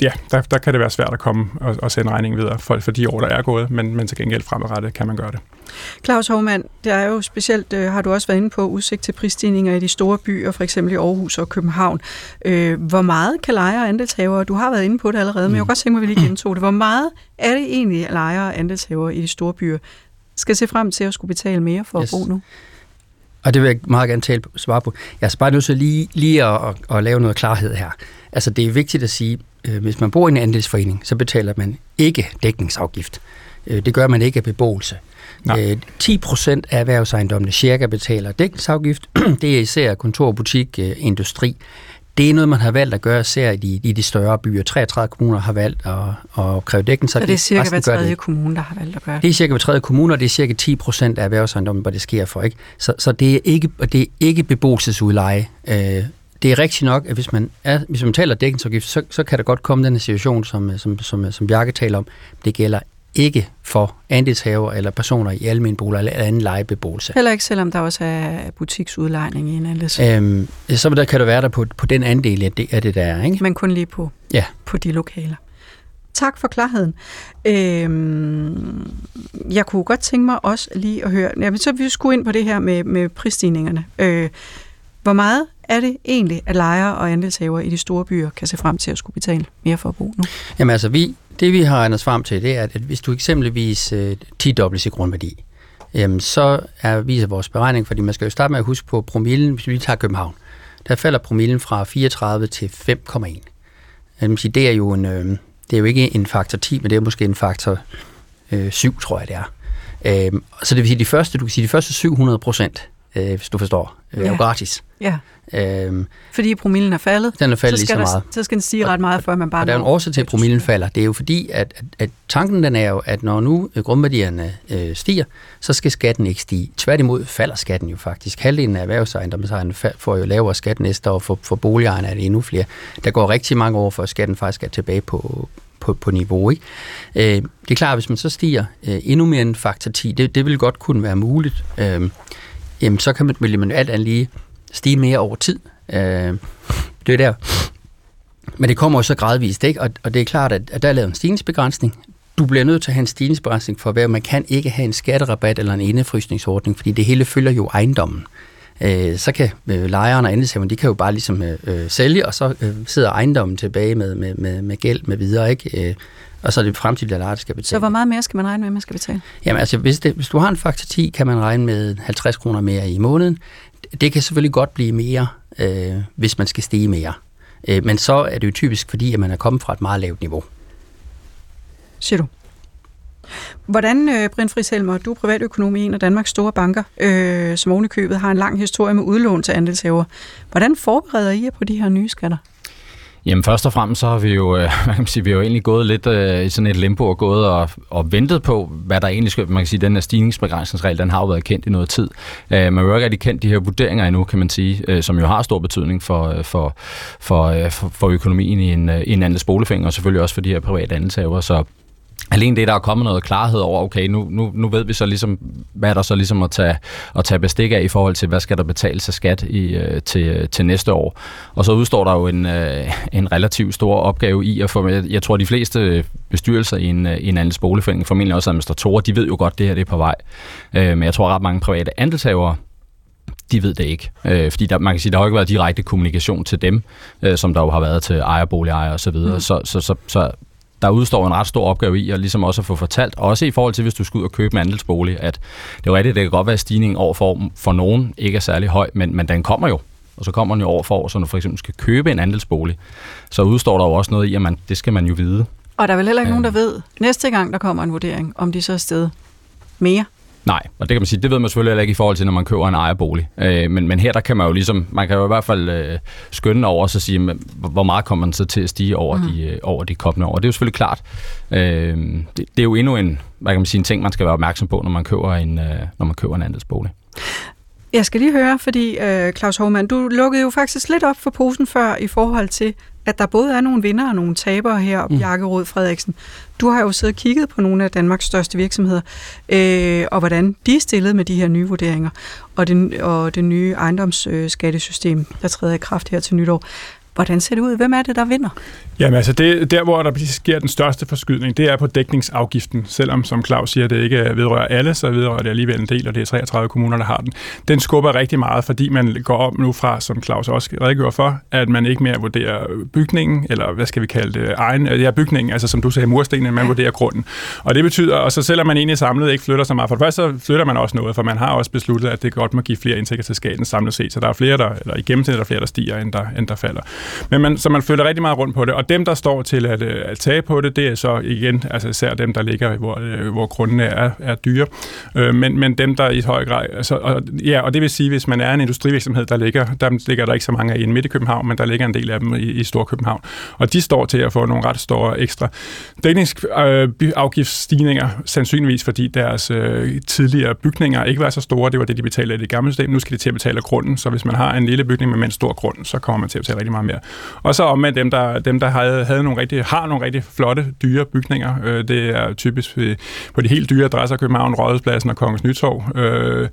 ja, der, der kan det være svært at komme og, og sende regningen videre for, for de år, der er gået, men, men til gengæld fremadrettet kan man gøre det. Claus Hovmand, der er jo specielt, øh, har du også været inde på, udsigt til prisstigninger i de store byer, for eksempel i Aarhus og København. Øh, hvor meget kan lejere og andelshavere, du har været inde på det allerede, men jeg kunne godt tænke mig, at vi lige gentog det. Hvor meget er det egentlig, at lejere og andelshavere i de store byer skal se frem til at skulle betale mere for Yes. at bo nu? Og det vil jeg meget gerne tale, svare på. Jeg er så bare nødt til lige, lige at, at, at lave noget klarhed her. Altså det er vigtigt at sige, øh, hvis man bor i en andelsforening, så betaler man ikke dækningsafgift. Øh, det gør man ikke af beboelse. Øh, 10 procent af erhvervsejendommene cirka betaler dækningsafgift. det er især kontor, butik, øh, industri. Det er noget, man har valgt at gøre især i de, i de større byer. 33 kommuner har valgt at, at kræve Så dækningsafgift. det er cirka hver tredje kommune, der har valgt at gøre det. Det er cirka hver tredje kommune, og det er cirka 10 procent af erhvervsejendommen, hvor det sker for. Ikke? Så, så det, er ikke, det er ikke beboelsesudleje. Øh, det er rigtigt nok, at hvis man, er, hvis man taler dækningsafgift, så, så kan der godt komme den her situation, som, som, som, som Bjarke taler om. Det gælder ikke for andelshaver eller personer i almen bolig eller anden lejebeboelse. Heller ikke, selvom der også er butiksudlejning i en andels, Øhm, så der kan der være der på, på den andel af det, af det der er. Ikke? men kun lige på, Ja. på de lokaler. Tak for klarheden. Øhm, jeg kunne godt tænke mig også lige at høre, ja, men så vi skulle ind på det her med, med prisstigningerne. Øh, hvor meget er det egentlig, at lejere og andelshaver i de store byer kan se frem til at skulle betale mere for at bo nu? Jamen altså, vi, det vi har regnet frem til, det er, at hvis du eksempelvis øh, 10 dobbelt i grundværdi, jamen så er, viser vores beregning, fordi man skal jo starte med at huske på promillen, hvis vi tager København, der falder promillen fra 34 til 5,1. Det er jo en, øh, det er jo ikke en faktor 10, men det er måske en faktor øh, 7, tror jeg det er. Øh, så det vil sige, de første, du kan sige, de første 700 procent, øh, hvis du forstår, øh, er jo Ja. gratis. Ja, Øh, fordi promillen er faldet. den er faldet så lige skal så der, meget. Så skal den stige ret meget, før man bare Og der er en årsag til, at promillen falder. Det er jo fordi, at, at, at tanken den er jo, at når nu øh, grundværdierne øh, stiger, så skal skatten ikke stige. Tværtimod falder skatten jo faktisk. Halvdelen af erhvervsejendomsejerne får jo lavere skat næste år. For, for boligejerne er det endnu flere. Der går rigtig mange år, at skatten faktisk er tilbage på, på, på niveau. Ikke? Øh, det er klart, at hvis man så stiger øh, endnu mere end faktor 10, det, det vil godt kunne være muligt. Øh, jamen, så kan man, vil man jo alt andet lige stige mere over tid. Øh, det er der, men det kommer jo så gradvist, ikke? Og, og det er klart, at, at der er lavet en stigningsbegrænsning. du bliver nødt til at have en stigningsbegrænsning for hver. Man kan ikke have en skatterabat eller en indefrysningsordning, fordi det hele følger jo ejendommen. Øh, så kan øh, lejeren og andelshaverne, de kan jo bare ligesom øh, øh, sælge, og så øh, sidder ejendommen tilbage med, med, med, med gæld med videre, ikke? Øh, og så er det fremtidige lejere, der skal betale. Så hvor meget mere skal man regne med, man skal betale? Jamen altså, hvis, det, hvis du har en faktor 10, kan man regne med 50 kroner mere i måneden. Det kan selvfølgelig godt blive mere, øh, hvis man skal stige mere. Øh, men så er det jo typisk, fordi at man er kommet fra et meget lavt niveau. Siger du? Hvordan, øh, Brind Friis Helmer, du er privatøkonom i en af Danmarks store banker, øh, som ovenikøbet har en lang historie med udlån til andelshaver. Hvordan forbereder I jer på de her nye skatter? Jamen først og fremmest så har vi jo, øh, man kan sige, vi har jo egentlig gået lidt øh, i sådan et limbo og gået og, og ventet på, hvad der egentlig skal, man kan sige, den her stigningsbegrænsningsregel, den har jo været kendt i noget tid. Øh, man har jo ikke rigtig kendt de her vurderinger endnu, kan man sige, øh, som jo har stor betydning for, øh, for, for, øh, for, for økonomien i en, øh, i en andels boligfæng, og selvfølgelig også for de her private andelshaver, så alene det, der er kommet noget klarhed over, okay, nu, nu, nu ved vi så ligesom, hvad er der så ligesom at tage, at tage bestik af i forhold til, hvad skal der betales af skat i, øh, til, til næste år. Og så udstår der jo en, øh, en relativt stor opgave i at få, jeg, jeg tror, de fleste bestyrelser i en, i en andels boligforening, formentlig også administratorer, de ved jo godt, det her det er på vej. Øh, men jeg tror ret mange private andelshavere, de ved det ikke. Øh, fordi der, man kan sige, der har jo ikke været direkte kommunikation til dem, øh, som der jo har været til ejerboligejere osv. Så, mm. så, så, så, så der udstår en ret stor opgave i, at ligesom også at få fortalt, også i forhold til, hvis du skal ud og købe en andelsbolig, at det er rigtigt, det kan godt være, at stigningen over for, for nogen ikke er særlig høj, men, men den kommer jo. Og så kommer den jo over for, så når du for eksempel skal købe en andelsbolig, så udstår der jo også noget i, at man, det skal man jo vide. Og der er vel heller ikke ja. nogen, der ved, næste gang der kommer en vurdering, om de så er sted mere Nej, og det kan man sige, det ved man selvfølgelig heller ikke i forhold til, når man køber en ejerbolig. Øh, men, men her der kan man jo ligesom, man kan jo i hvert fald øh, skønne over og sige, men, hvor meget kommer man så til at stige over, mm. de, øh, over de kommende år. Det er jo selvfølgelig klart. Øh, det, det, er jo endnu en, hvad kan man sige, en ting, man skal være opmærksom på, når man køber en, øh, når man køber en andelsbolig. Jeg skal lige høre, fordi øh, Claus Hovmann, du lukkede jo faktisk lidt op for posen før i forhold til, at der både er nogle vinder og nogle tabere her, mm. Bjarke Rød Frederiksen. Du har jo siddet og kigget på nogle af Danmarks største virksomheder, øh, og hvordan de er stillet med de her nye vurderinger, og det, og det nye ejendomsskattesystem, der træder i kraft her til nytår. Hvordan ser det ud? Hvem er det, der vinder? Jamen altså, det, der hvor der sker den største forskydning, det er på dækningsafgiften. Selvom, som Claus siger, det ikke vedrører alle, så vedrører det alligevel en del, og det er 33 kommuner, der har den. Den skubber rigtig meget, fordi man går op nu fra, som Claus også redegør for, at man ikke mere vurderer bygningen, eller hvad skal vi kalde det, egen, ja, bygningen, altså som du sagde, murstenen, man vurderer grunden. Og det betyder, og så selvom man egentlig samlet ikke flytter så meget, for det første så flytter man også noget, for man har også besluttet, at det godt må give flere indtægter til skatten samlet set, så der er flere, der, eller i gennemsnit er der flere, der stiger, end der, end der falder. Men man, så man flytter rigtig meget rundt på det, og dem, der står til at, øh, at tage på det, det er så igen, altså især dem, der ligger, hvor, øh, hvor grundene er, er dyre, øh, men, men dem, der i høj grad, altså, og, ja, og det vil sige, hvis man er en industrivirksomhed, der ligger, der ligger der ikke så mange af i en midt i København, men der ligger en del af dem i, i Storkøbenhavn, og de står til at få nogle ret store ekstra dækningsafgiftsstigninger, øh, sandsynligvis fordi deres øh, tidligere bygninger ikke var så store, det var det, de betalte i det gamle system, nu skal de til at betale grunden, så hvis man har en lille bygning med en stor grund, så kommer man til at betale rigtig meget mere. Og så om dem, der, dem, der havde, havde nogle rigtig, har nogle rigtig flotte, dyre bygninger. Øh, det er typisk på de helt dyre adresser, København, Rådhuspladsen og Kongens Nytorv. Øh,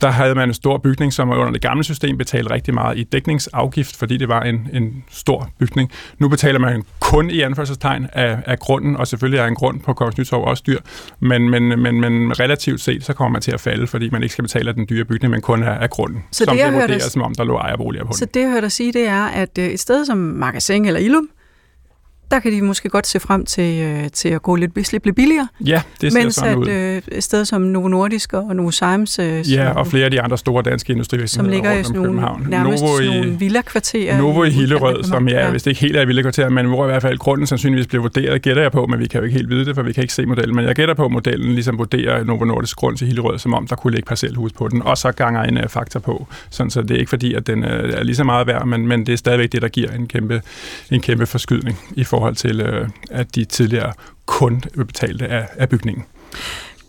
der havde man en stor bygning, som under det gamle system betalte rigtig meget i dækningsafgift, fordi det var en, en stor bygning. Nu betaler man kun i anførselstegn af, af grunden, og selvfølgelig er en grund på Kongens Nytorv også dyr, men, men, men, men relativt set, så kommer man til at falde, fordi man ikke skal betale af den dyre bygning, men kun af, af grunden, så som det, det vurderes, som om der lå ejerboliger på Så det, jeg hørte dig sige, det er, at øh, et sted som Magasin eller Ilum, der kan de måske godt se frem til, øh, til at gå lidt, lidt billigere. Ja, det ser mens sådan at, ud. Øh, et sted som Novo Nordisk og Novo Sims... Øh, ja, og flere af de andre store danske industrivirksomheder Som ligger i sådan nogle, nærmest Novo i, nogle villa-kvarterer. Novo i Hillerød, som ja, ja. hvis det ikke helt er villa-kvarter, men hvor i hvert fald grunden sandsynligvis bliver vurderet, gætter jeg på, men vi kan jo ikke helt vide det, for vi kan ikke se modellen. Men jeg gætter på, at modellen ligesom vurderer Novo Nordisk grund til Hillerød, som om der kunne ligge parcelhus på den, og så ganger en uh, faktor på. Sådan, så det er ikke fordi, at den uh, er lige så meget værd, men, men det er stadigvæk det, der giver en kæmpe, en kæmpe forskydning i forhold til, øh, at de tidligere kun betalte af, af bygningen.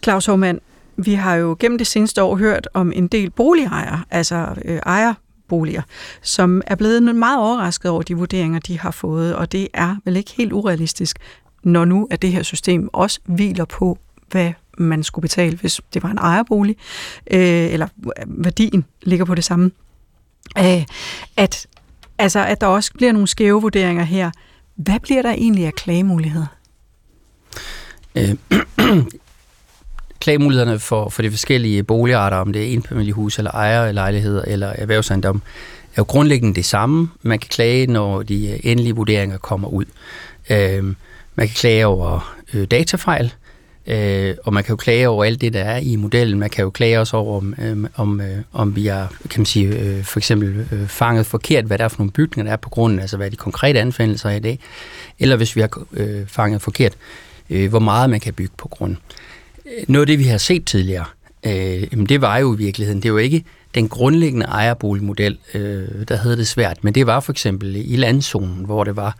Claus Hormann, vi har jo gennem det seneste år hørt om en del boligejere, altså øh, ejerboliger, som er blevet meget overrasket over de vurderinger, de har fået, og det er vel ikke helt urealistisk, når nu at det her system også hviler på, hvad man skulle betale, hvis det var en ejerbolig, øh, eller øh, værdien ligger på det samme. Øh, at, altså, at der også bliver nogle skæve vurderinger her, hvad bliver der egentlig af klagemuligheder? Øh, klagemulighederne for, for de forskellige boligarter, om det er enfamiliehus eller ejerlejligheder eller erhvervsejendom, er jo grundlæggende det samme. Man kan klage, når de endelige vurderinger kommer ud. Øh, man kan klage over øh, datafejl, øh, og man kan jo klage over alt det, der er i modellen. Man kan jo klage også over, om, øh, om, øh, om vi har kan man sige, øh, for eksempel øh, fanget forkert, hvad der er for nogle bygninger, der er på grunden, altså hvad er de konkrete anfændelser i dag, eller hvis vi har øh, fanget forkert, øh, hvor meget man kan bygge på grunden. Noget af det, vi har set tidligere, øh, det var jo i virkeligheden, det var ikke den grundlæggende ejerboligmodel, øh, der havde det svært, men det var for eksempel i landzonen, hvor det var,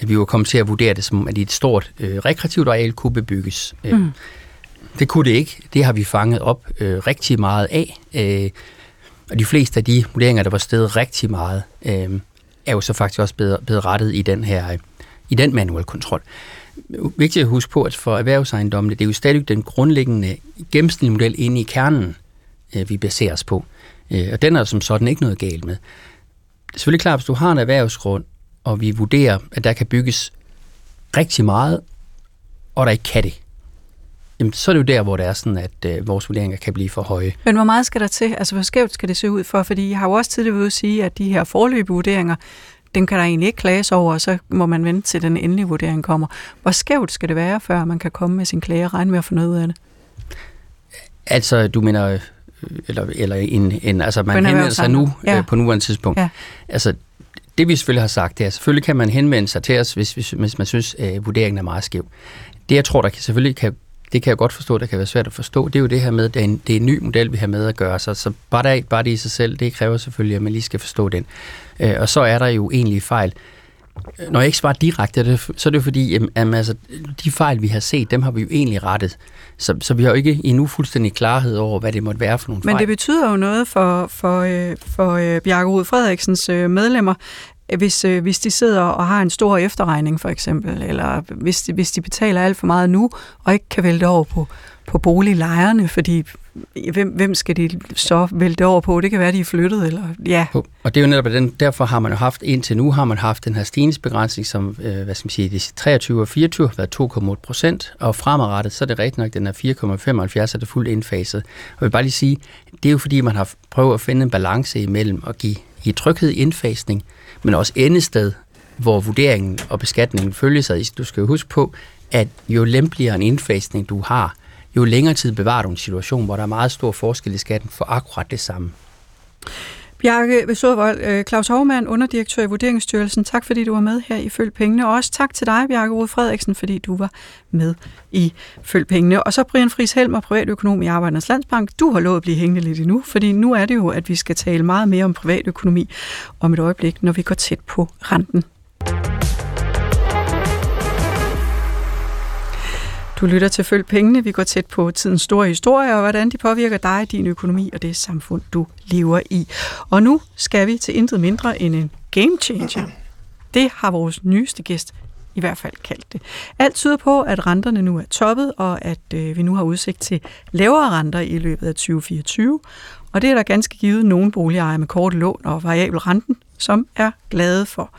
at vi var kommet til at vurdere det som, at et stort øh, rekreativt areal kunne bebygges. Øh, mm. Det kunne det ikke. Det har vi fanget op øh, rigtig meget af. Øh, og de fleste af de vurderinger, der var stedet rigtig meget, øh, er jo så faktisk også blevet, blevet rettet i den her i den manuelle kontrol vigtigt at huske på, at for erhvervsejendommene, det er jo stadig den grundlæggende gennemsnitlige model inde i kernen, øh, vi baserer os på. Øh, og den er som sådan ikke noget galt med. Det er selvfølgelig klart, hvis du har en erhvervsgrund, og vi vurderer, at der kan bygges rigtig meget, og der ikke kan det, jamen, så er det jo der, hvor det er sådan, at øh, vores vurderinger kan blive for høje. Men hvor meget skal der til? Altså, hvor skævt skal det se ud for? Fordi jeg har jo også tidligere ved at sige, at de her forløbige vurderinger, den kan der egentlig ikke klages over, og så må man vente til den endelige vurdering kommer. Hvor skævt skal det være, før man kan komme med sin klage og regne med at få noget ud af det? Altså, du mener, øh, eller, eller en, en, altså man henvender sig nu ja. øh, på nuværende tidspunkt. Ja. Altså, det vi selvfølgelig har sagt, det er, selvfølgelig kan man henvende sig til os, hvis, hvis, hvis man synes, at øh, vurderingen er meget skæv. Det jeg tror, der kan, selvfølgelig kan det kan jeg godt forstå, det kan være svært at forstå, det er jo det her med, at det er en, det er en ny model, vi har med at gøre, så, så bare, der, bare det i sig selv, det kræver selvfølgelig, at man lige skal forstå den. Øh, og så er der jo egentlig fejl. Når jeg ikke svarer direkte, så er det jo fordi, at, altså, de fejl, vi har set, dem har vi jo egentlig rettet. Så, så vi har jo ikke endnu fuldstændig klarhed over, hvad det måtte være for nogle fejl. Men det betyder jo noget for, for, øh, for øh, Bjarke Rud Frederiksens medlemmer, hvis, øh, hvis de sidder og har en stor efterregning for eksempel, eller hvis de, hvis de betaler alt for meget nu, og ikke kan vælte over på, på boliglejerne, fordi hvem, hvem skal de så vælte over på? Det kan være, de er flyttet, eller ja. Og det er jo netop den, derfor har man jo haft, indtil nu har man haft den her stigningsbegrænsning, som, øh, hvad skal man sige, de 23 og 24 har været 2,8 procent, og fremadrettet, så er det rigtigt nok, den er 4,75, er det fuldt indfaset. Og jeg vil bare lige sige, det er jo fordi, man har prøvet at finde en balance imellem at give i tryghed i indfasning, men også endested, hvor vurderingen og beskatningen følges sig. Du skal jo huske på, at jo lempeligere en indfasning du har, jo længere tid bevarer du en situation, hvor der er meget stor forskel i skatten for akkurat det samme. Bjarke Vesodvold, øh, Claus Hovmann, underdirektør i Vurderingsstyrelsen, tak fordi du var med her i Følg Pengene, og også tak til dig, Bjarke Rode Frederiksen, fordi du var med i Følg Pengene. Og så Brian Friis Helmer, privatøkonom i Arbejdernes Landsbank. Du har lovet at blive hængende lidt endnu, fordi nu er det jo, at vi skal tale meget mere om privatøkonomi om et øjeblik, når vi går tæt på renten. Du lytter til Følg Pengene. Vi går tæt på tidens store historie og hvordan de påvirker dig, din økonomi og det samfund, du lever i. Og nu skal vi til intet mindre end en game changer. Det har vores nyeste gæst i hvert fald kaldt det. Alt tyder på, at renterne nu er toppet, og at øh, vi nu har udsigt til lavere renter i løbet af 2024. Og det er der ganske givet nogle boligejere med korte lån og variabel renten, som er glade for.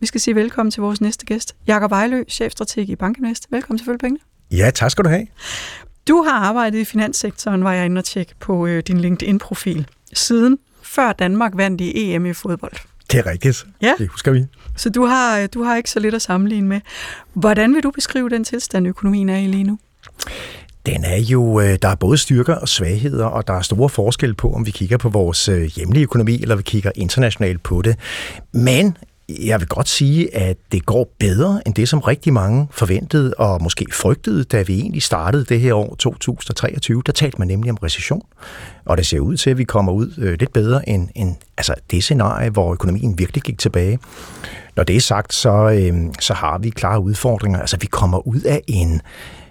Vi skal sige velkommen til vores næste gæst, Jakob Ejlø, chefstrateg i Bankinvest. Velkommen til Følge Ja, tak skal du have. Du har arbejdet i finanssektoren, var jeg inde og tjekke på øh, din LinkedIn-profil, siden før Danmark vandt i EM i fodbold. Det er rigtigt. Ja. Det husker vi. Så du har, øh, du har ikke så lidt at sammenligne med. Hvordan vil du beskrive den tilstand, økonomien er i lige nu? Den er jo, øh, der er både styrker og svagheder, og der er store forskel på, om vi kigger på vores øh, hjemlige økonomi, eller vi kigger internationalt på det. Men jeg vil godt sige, at det går bedre end det, som rigtig mange forventede og måske frygtede, da vi egentlig startede det her år 2023. Der talte man nemlig om recession, og det ser ud til, at vi kommer ud øh, lidt bedre end, end altså det scenarie, hvor økonomien virkelig gik tilbage. Når det er sagt, så, øh, så har vi klare udfordringer. Altså vi kommer ud af en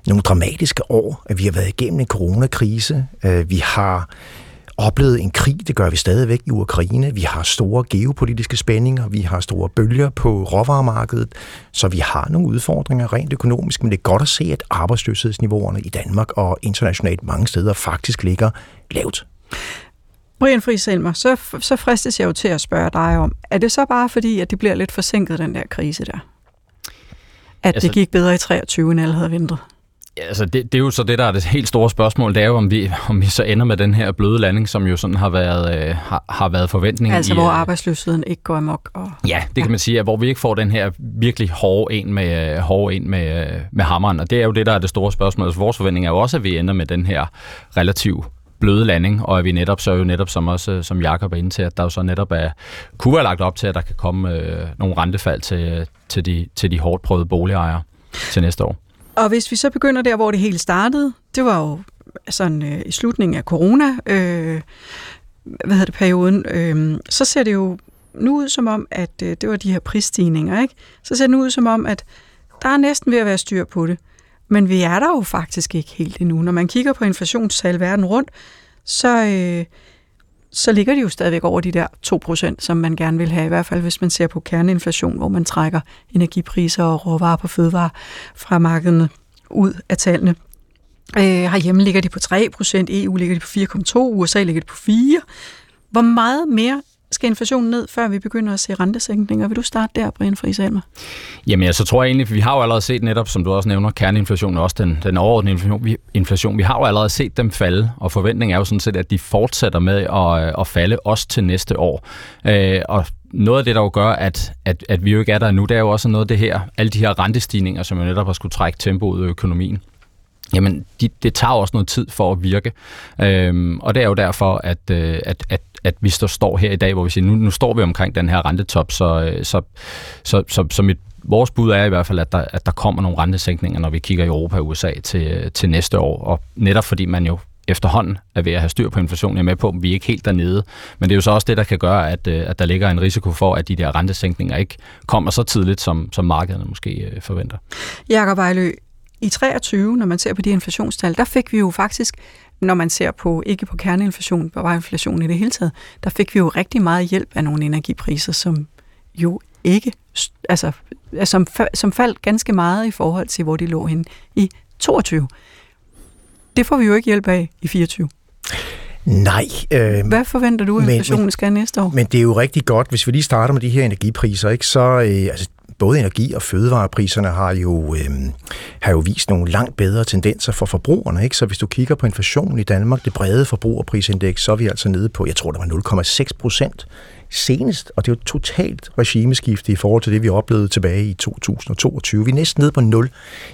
nogle dramatiske år. Vi har været igennem en coronakrise. Øh, vi har oplevet en krig, det gør vi stadigvæk i Ukraine. Vi har store geopolitiske spændinger, vi har store bølger på råvaremarkedet, så vi har nogle udfordringer rent økonomisk, men det er godt at se, at arbejdsløshedsniveauerne i Danmark og internationalt mange steder faktisk ligger lavt. Brian Friis Selmer, så, så fristes jeg jo til at spørge dig om, er det så bare fordi, at det bliver lidt forsinket, den der krise der? At altså, det gik bedre i 23, end alle havde ventet? Altså, det, det er jo så det, der er det helt store spørgsmål, det er jo, om vi, om vi så ender med den her bløde landing, som jo sådan har været, øh, har, har været forventningen. Altså, i, hvor øh, arbejdsløsheden ikke går amok. Og... Ja, det kan man sige, at hvor vi ikke får den her virkelig hårde en med, øh, hårde en med, øh, med hammeren, og det er jo det, der er det store spørgsmål. Altså, vores forventning er jo også, at vi ender med den her relativt bløde landing, og at vi netop så jo netop, som også som Jakob er inde til, at der jo så netop er, kunne være lagt op til, at der kan komme øh, nogle rentefald til, til, de, til de hårdt prøvede boligejere til næste år. Og hvis vi så begynder der, hvor det hele startede, det var jo sådan øh, i slutningen af corona, øh, hvad hedder det, perioden, øh, så ser det jo nu ud som om, at øh, det var de her prisstigninger, ikke? Så ser det nu ud som om, at der er næsten ved at være styr på det. Men vi er der jo faktisk ikke helt endnu. Når man kigger på inflationstal verden rundt, så, øh, så ligger de jo stadigvæk over de der 2%, som man gerne vil have, i hvert fald hvis man ser på kerneinflation, hvor man trækker energipriser og råvarer på fødevare fra markederne ud af tallene. Øh, herhjemme ligger de på 3%, EU ligger de på 4,2%, USA ligger de på 4%. Hvor meget mere skal inflationen ned, før vi begynder at se rentesænkninger? Vil du starte der, Brian Friis Almer? Jamen, ja, så tror jeg egentlig, vi har jo allerede set netop, som du også nævner, kerneinflationen og også den, den overordnede inflation vi, inflation. Vi har jo allerede set dem falde, og forventningen er jo sådan set, at de fortsætter med at, øh, at falde også til næste år. Øh, og noget af det, der jo gør, at, at, at vi jo ikke er der nu, det er jo også noget af det her, alle de her rentestigninger, som jo netop har skulle trække tempoet i økonomien jamen de, det tager også noget tid for at virke. Øhm, og det er jo derfor, at, øh, at, at, at vi står, står her i dag, hvor vi siger, nu, nu står vi omkring den her rentetop, så, øh, så, så, så, så mit, vores bud er i hvert fald, at der, at der kommer nogle rentesænkninger, når vi kigger i Europa og USA til, øh, til næste år. Og netop fordi man jo efterhånden er ved at have styr på inflationen. Jeg er med på, at vi er ikke helt dernede. Men det er jo så også det, der kan gøre, at, øh, at der ligger en risiko for, at de der rentesænkninger ikke kommer så tidligt, som, som markederne måske forventer. Jakob Ejlø, i 23, når man ser på de inflationstal, der fik vi jo faktisk, når man ser på, ikke på kerneinflation, bare inflation i det hele taget, der fik vi jo rigtig meget hjælp af nogle energipriser, som jo ikke, altså, som, som faldt ganske meget i forhold til, hvor de lå hen i 22. Det får vi jo ikke hjælp af i 24. Nej. Øh, Hvad forventer du, at inflationen skal næste år? Men det er jo rigtig godt, hvis vi lige starter med de her energipriser, ikke, så øh, altså, både energi- og fødevarepriserne har jo, øh, har jo vist nogle langt bedre tendenser for forbrugerne. Ikke? Så hvis du kigger på inflationen i Danmark, det brede forbrugerprisindeks, så er vi altså nede på, jeg tror, der var 0,6 procent senest, og det er jo totalt regimeskifte i forhold til det, vi oplevede tilbage i 2022. Vi er næsten nede på nul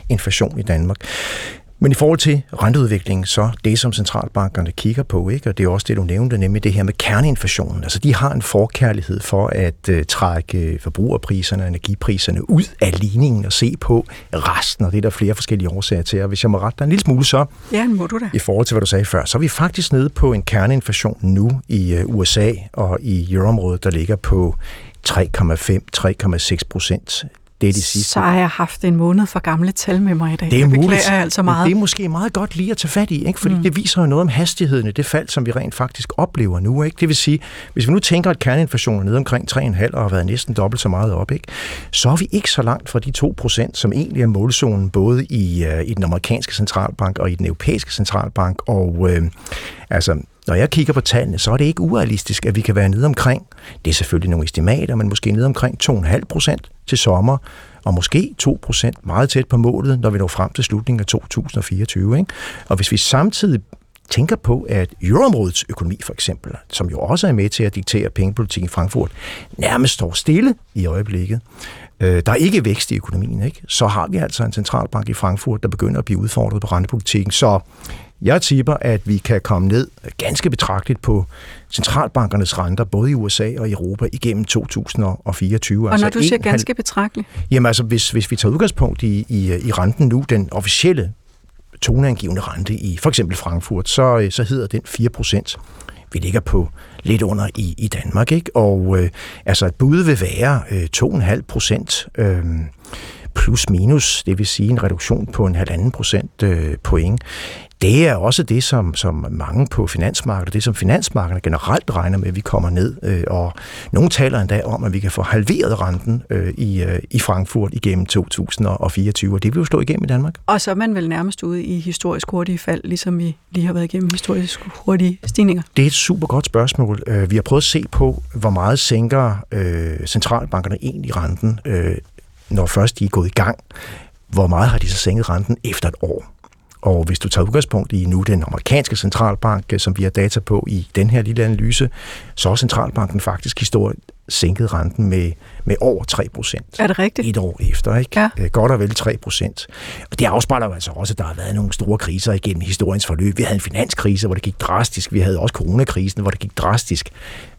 inflation i Danmark. Men i forhold til renteudviklingen, så det, som centralbankerne kigger på, ikke? og det er også det, du nævnte, nemlig det her med kerneinflationen. Altså, de har en forkærlighed for at uh, trække forbrugerpriserne og energipriserne ud af ligningen og se på resten, og det er der flere forskellige årsager til. Og hvis jeg må rette dig en lille smule så, ja, må du da. i forhold til, hvad du sagde før, så er vi faktisk nede på en kerneinflation nu i uh, USA og i euroområdet, der ligger på 3,5-3,6 procent det er de sidste. Så har jeg haft en måned for gamle tal med mig i dag. Det er jeg muligt. Jeg altså meget. Det er måske meget godt lige at tage fat i, ikke? fordi mm. det viser jo noget om hastigheden i det fald, som vi rent faktisk oplever nu. Ikke? Det vil sige, hvis vi nu tænker, at kerneinflationen er nede omkring 3,5 og har været næsten dobbelt så meget op, ikke? så er vi ikke så langt fra de 2%, som egentlig er målzonen både i, uh, i den amerikanske centralbank og i den europæiske centralbank. Og uh, altså, når jeg kigger på tallene, så er det ikke urealistisk, at vi kan være nede omkring, det er selvfølgelig nogle estimater, men måske nede omkring 2,5 procent til sommer, og måske 2 procent meget tæt på målet, når vi når frem til slutningen af 2024. Ikke? Og hvis vi samtidig tænker på, at euroområdets økonomi for eksempel, som jo også er med til at diktere pengepolitikken i Frankfurt, nærmest står stille i øjeblikket. Øh, der er ikke vækst i økonomien, ikke? så har vi altså en centralbank i Frankfurt, der begynder at blive udfordret på rentepolitikken. Så jeg tipper, at vi kan komme ned ganske betragteligt på centralbankernes renter, både i USA og i Europa, igennem 2024. Og altså når du siger ganske betragteligt? Jamen altså, hvis, hvis vi tager udgangspunkt i, i, i renten nu, den officielle toneangivende rente i for eksempel Frankfurt, så, så hedder den 4 procent. Vi ligger på lidt under i, i Danmark, ikke? Og øh, altså et bud vil være øh, 2,5 procent. Øh, plus minus, det vil sige en reduktion på en halvanden procent øh, point. Det er også det, som, som mange på finansmarkedet, det som finansmarkederne generelt regner med, at vi kommer ned. Øh, og nogle taler endda om, at vi kan få halveret renten øh, i, øh, i Frankfurt igennem 2024, og det vil jo stå igennem i Danmark. Og så er man vel nærmest ude i historisk hurtige fald, ligesom vi lige har været igennem historisk hurtige stigninger? Det er et super godt spørgsmål. Vi har prøvet at se på, hvor meget sænker centralbankerne egentlig renten, når først de er gået i gang. Hvor meget har de så sænket renten efter et år? Og hvis du tager udgangspunkt i nu den amerikanske centralbank, øh, som vi har data på i den her lille analyse, så har centralbanken faktisk historisk sænket renten med, med over 3 procent. Er det rigtigt? Et år efter, ikke? Ja. Øh, Godt og vel 3 procent. Og det afspejler jo altså også, at der har været nogle store kriser igennem historiens forløb. Vi havde en finanskrise, hvor det gik drastisk. Vi havde også coronakrisen, hvor det gik drastisk.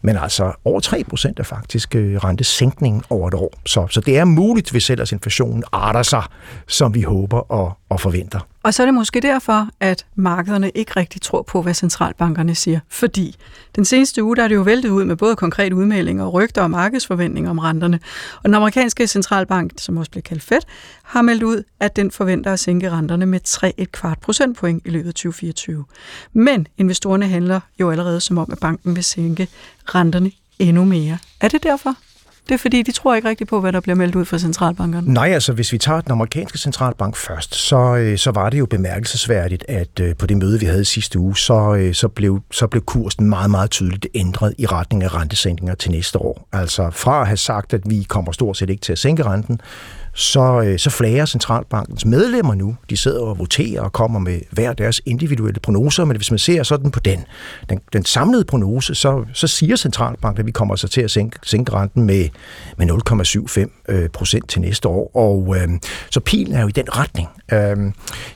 Men altså over 3 procent er faktisk øh, rentesænkningen over et år. Så, så det er muligt, hvis ellers inflationen arter sig, som vi håber og, og forventer. Og så er det måske derfor, at markederne ikke rigtig tror på, hvad centralbankerne siger. Fordi den seneste uge, der er det jo væltet ud med både konkrete udmeldinger og rygter og markedsforventninger om renterne. Og den amerikanske centralbank, som også bliver kaldt Fed, har meldt ud, at den forventer at sænke renterne med 3 kvart procentpoint i løbet af 2024. Men investorerne handler jo allerede som om, at banken vil sænke renterne endnu mere. Er det derfor? Det er fordi, de tror ikke rigtigt på, hvad der bliver meldt ud fra centralbankerne. Nej, altså hvis vi tager den amerikanske centralbank først, så, øh, så var det jo bemærkelsesværdigt, at øh, på det møde, vi havde sidste uge, så, øh, så, blev, så blev kursen meget, meget tydeligt ændret i retning af rentesænkninger til næste år. Altså fra at have sagt, at vi kommer stort set ikke til at sænke renten, så, øh, så flager centralbankens medlemmer nu. De sidder og voterer og kommer med hver deres individuelle prognoser, men hvis man ser sådan på den, den, den samlede prognose, så, så siger centralbanken, at vi kommer så til at sænke, sænke renten med, med 0,75 øh, procent til næste år. Og øh, så pilen er jo i den retning. Øh,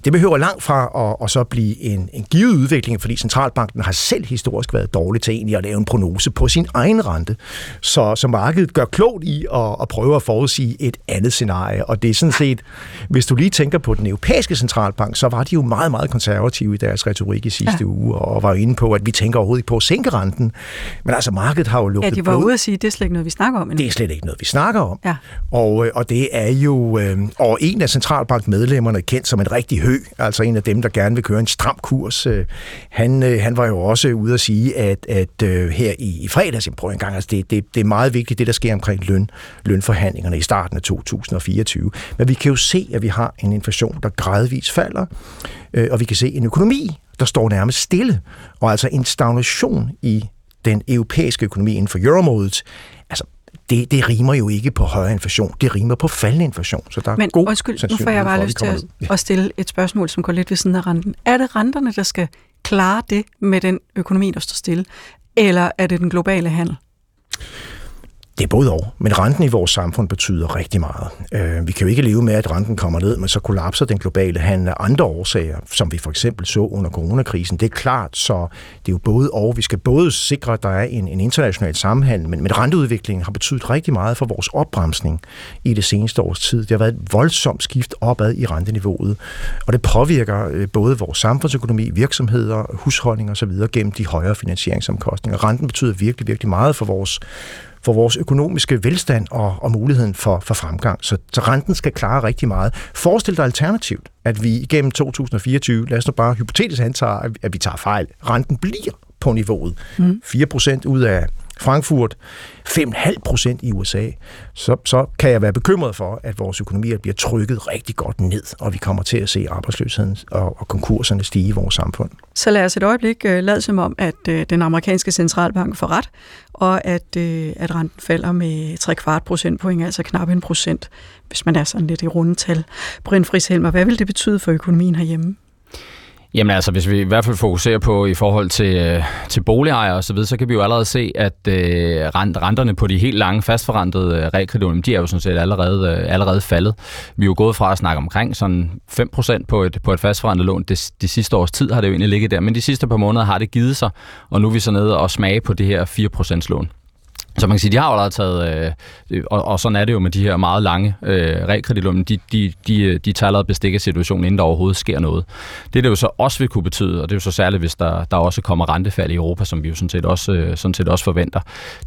det behøver langt fra at, at så blive en, en givet udvikling, fordi centralbanken har selv historisk været dårlig til egentlig at lave en prognose på sin egen rente. Så, så markedet gør klogt i at, at prøve at forudsige et andet scenarie scenarie, og det er sådan set, hvis du lige tænker på den europæiske centralbank, så var de jo meget, meget konservative i deres retorik i sidste ja. uge, og var inde på, at vi tænker overhovedet ikke på at sænke renten. Men altså, markedet har jo lukket Ja, de var blod. ude at sige, at det er slet ikke noget, vi snakker om endnu. Det er slet ikke noget, vi snakker om. Ja. Og, øh, og det er jo, øh, og en af centralbankmedlemmerne kendt som en rigtig hø, altså en af dem, der gerne vil køre en stram kurs, øh, han, øh, han var jo også ude at sige, at, at øh, her i, i fredags, prøv en gang, altså det, det, det er meget vigtigt, det der sker omkring løn, lønforhandlingerne i starten af 2024 2024. Men vi kan jo se, at vi har en inflation, der gradvist falder, øh, og vi kan se en økonomi, der står nærmest stille, og altså en stagnation i den europæiske økonomi inden for euromodet. Altså, det, det rimer jo ikke på højere inflation, det rimer på faldende inflation. Så der er Men god undskyld, nu får jeg bare lyst til at, at stille et spørgsmål, som går lidt ved siden af renten. Er det renterne, der skal klare det med den økonomi, der står stille, eller er det den globale handel? Det er både og, men renten i vores samfund betyder rigtig meget. Øh, vi kan jo ikke leve med, at renten kommer ned, men så kollapser den globale handel af andre årsager, som vi for eksempel så under coronakrisen. Det er klart, så det er jo både og. Vi skal både sikre, at der er en, en international sammenhæng, men, men renteudviklingen har betydet rigtig meget for vores opbremsning i det seneste års tid. Det har været et voldsomt skift opad i renteniveauet, og det påvirker øh, både vores samfundsøkonomi, virksomheder, husholdninger osv. gennem de højere finansieringsomkostninger. Renten betyder virkelig, virkelig meget for vores for vores økonomiske velstand og, og muligheden for, for fremgang. Så, så renten skal klare rigtig meget. Forestil dig alternativt, at vi igennem 2024, lad os nu bare hypotetisk antage, at vi tager fejl, renten bliver på niveauet. Mm. 4% ud af Frankfurt, 5,5 procent i USA, så, så kan jeg være bekymret for, at vores økonomier bliver trykket rigtig godt ned, og vi kommer til at se arbejdsløsheden og, og konkurserne stige i vores samfund. Så lad os et øjeblik øh, uh, lade som om, at uh, den amerikanske centralbank får ret, og at, uh, at renten falder med 3 kvart procentpoint, altså knap en procent, hvis man er sådan lidt i rundetal. Brind Friis Helmer, hvad vil det betyde for økonomien herhjemme? Jamen altså, hvis vi i hvert fald fokuserer på i forhold til, øh, til boligejere og så videre, så kan vi jo allerede se, at øh, rent, renterne på de helt lange fastforrentede øh, realkreditlån, de er jo sådan set allerede, øh, allerede faldet. Vi er jo gået fra at snakke omkring sådan 5% på et, på et fastforrentet lån. Det, de sidste års tid har det jo egentlig ligget der, men de sidste par måneder har det givet sig, og nu er vi så nede og smage på det her 4% lån. Så man kan sige, de har jo allerede taget, øh, og, og sådan er det jo med de her meget lange øh, realkreditlån, de, de, de, de tager allerede bestik af situationen, inden der overhovedet sker noget. Det, det jo så også vil kunne betyde, og det er jo så særligt, hvis der, der også kommer rentefald i Europa, som vi jo sådan set også, øh, sådan set også forventer,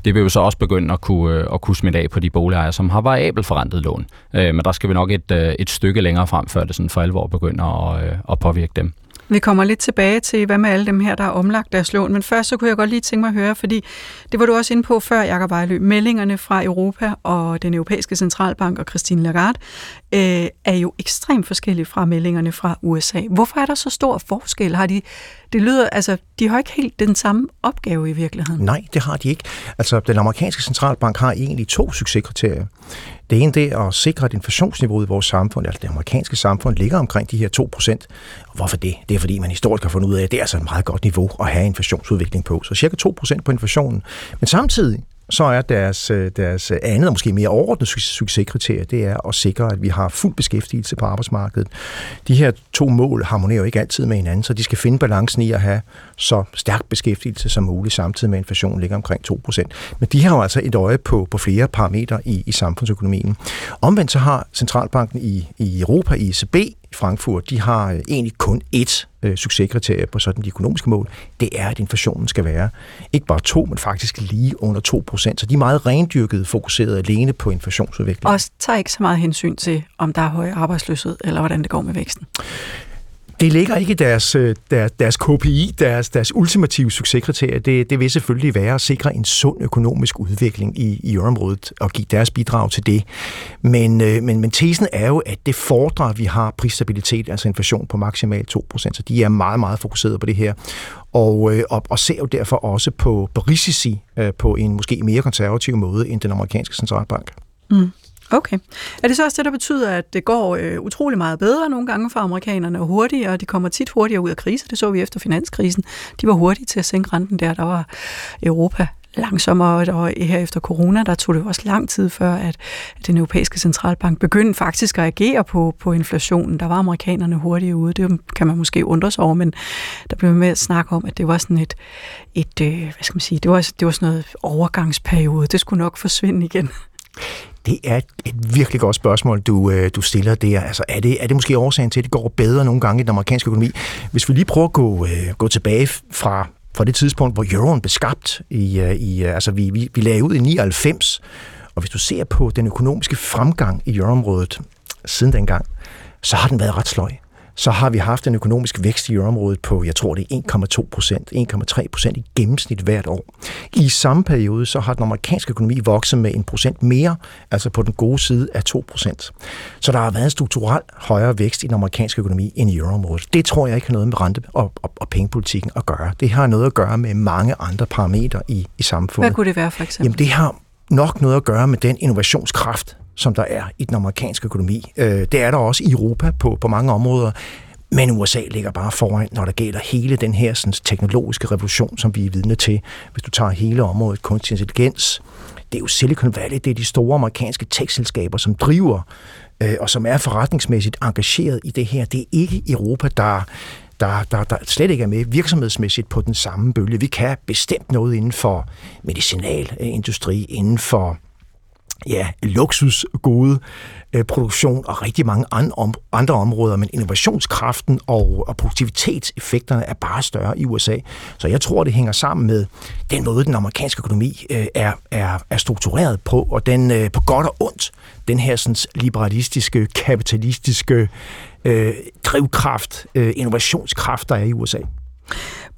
det vil jo så også begynde at kunne, øh, at kunne smitte af på de boligejere, som har variabel forrentet lån. Øh, men der skal vi nok et, øh, et stykke længere frem, før det sådan for alvor begynder at, øh, at påvirke dem. Vi kommer lidt tilbage til, hvad med alle dem her, der har omlagt deres lån. Men først så kunne jeg godt lige tænke mig at høre, fordi det var du også inde på før, Jakob Vejlø. Meldingerne fra Europa og den europæiske centralbank og Christine Lagarde øh, er jo ekstremt forskellige fra meldingerne fra USA. Hvorfor er der så stor forskel? Har de, det lyder, altså, de har ikke helt den samme opgave i virkeligheden. Nej, det har de ikke. Altså, den amerikanske centralbank har egentlig to succeskriterier. Det ene det er at sikre, at inflationsniveauet i vores samfund, altså det amerikanske samfund, ligger omkring de her 2%. Og Hvorfor det? Det er fordi, man historisk har fundet ud af, at det er altså et meget godt niveau at have inflationsudvikling på. Så cirka 2% på inflationen. Men samtidig så er deres, øh, deres andet og måske mere overordnet succeskriterie, det er at sikre, at vi har fuld beskæftigelse på arbejdsmarkedet. De her to mål harmonerer jo ikke altid med hinanden, så de skal finde balancen i at have så stærk beskæftigelse som muligt, samtidig med at inflationen ligger omkring 2%. Men de har jo altså et øje på, på flere parametre i, i samfundsøkonomien. Omvendt så har Centralbanken i, i Europa, i ECB, i Frankfurt, de har øh, egentlig kun ét øh, succeskriterie på sådan de økonomiske mål. Det er, at inflationen skal være ikke bare 2, men faktisk lige under 2 procent. Så de er meget rendyrket fokuseret alene på inflationsudviklingen. Og tager ikke så meget hensyn til, om der er høj arbejdsløshed, eller hvordan det går med væksten. Det ligger ikke i deres, øh, deres, deres KPI, deres, deres ultimative succeskriterie. Det, det vil selvfølgelig være at sikre en sund økonomisk udvikling i, i området og give deres bidrag til det. Men, øh, men, men tesen er jo, at det fordrer, at vi har prisstabilitet, altså inflation på maksimalt 2%. Så de er meget, meget fokuseret på det her. Og, øh, og, og ser jo derfor også på, på risici på en måske mere konservativ måde end den amerikanske centralbank. Mm. Okay. Er det så også det, der betyder, at det går øh, utrolig meget bedre nogle gange for amerikanerne og hurtigere, og de kommer tit hurtigere ud af krise? Det så vi efter finanskrisen. De var hurtige til at sænke renten der. Der var Europa langsommere, og her efter corona, der tog det også lang tid før, at den europæiske centralbank begyndte faktisk at agere på, på inflationen. Der var amerikanerne hurtigt ude, det kan man måske undre sig over, men der blev med at snakke om, at det var sådan et, et øh, hvad skal man sige, det var, det var sådan noget overgangsperiode. Det skulle nok forsvinde igen. Det er et, et virkelig godt spørgsmål, du, øh, du stiller der. Altså, er, det, er det måske årsagen til, at det går bedre nogle gange i den amerikanske økonomi? Hvis vi lige prøver at gå, øh, gå tilbage fra, fra det tidspunkt, hvor euroen blev skabt, i, øh, i, øh, altså vi, vi, vi lagde ud i 99, og hvis du ser på den økonomiske fremgang i euroområdet siden dengang, så har den været ret sløj så har vi haft en økonomisk vækst i området på, jeg tror det er 1,2 procent, 1,3 procent i gennemsnit hvert år. I samme periode så har den amerikanske økonomi vokset med en procent mere, altså på den gode side af 2 procent. Så der har været en strukturel højere vækst i den amerikanske økonomi end i euroområdet. Det tror jeg ikke har noget med rente- og, og, og pengepolitikken at gøre. Det har noget at gøre med mange andre parametre i, i samfundet. Hvad kunne det være for eksempel? Jamen det har nok noget at gøre med den innovationskraft, som der er i den amerikanske økonomi. Øh, det er der også i Europa på, på mange områder. Men USA ligger bare foran, når der gælder hele den her sådan, teknologiske revolution, som vi er vidne til. Hvis du tager hele området kunstig intelligens, det er jo Silicon Valley, det er de store amerikanske tech-selskaber, som driver øh, og som er forretningsmæssigt engageret i det her. Det er ikke Europa, der der, der, der slet ikke er med virksomhedsmæssigt på den samme bølge. Vi kan bestemt noget inden for medicinalindustri, inden for ja, luksusgode øh, produktion og rigtig mange andre områder, men innovationskraften og, og produktivitetseffekterne er bare større i USA. Så jeg tror, det hænger sammen med den måde, den amerikanske økonomi øh, er, er, er struktureret på, og den øh, på godt og ondt, den her sådan, liberalistiske, kapitalistiske øh, drivkraft, øh, innovationskraft, der er i USA.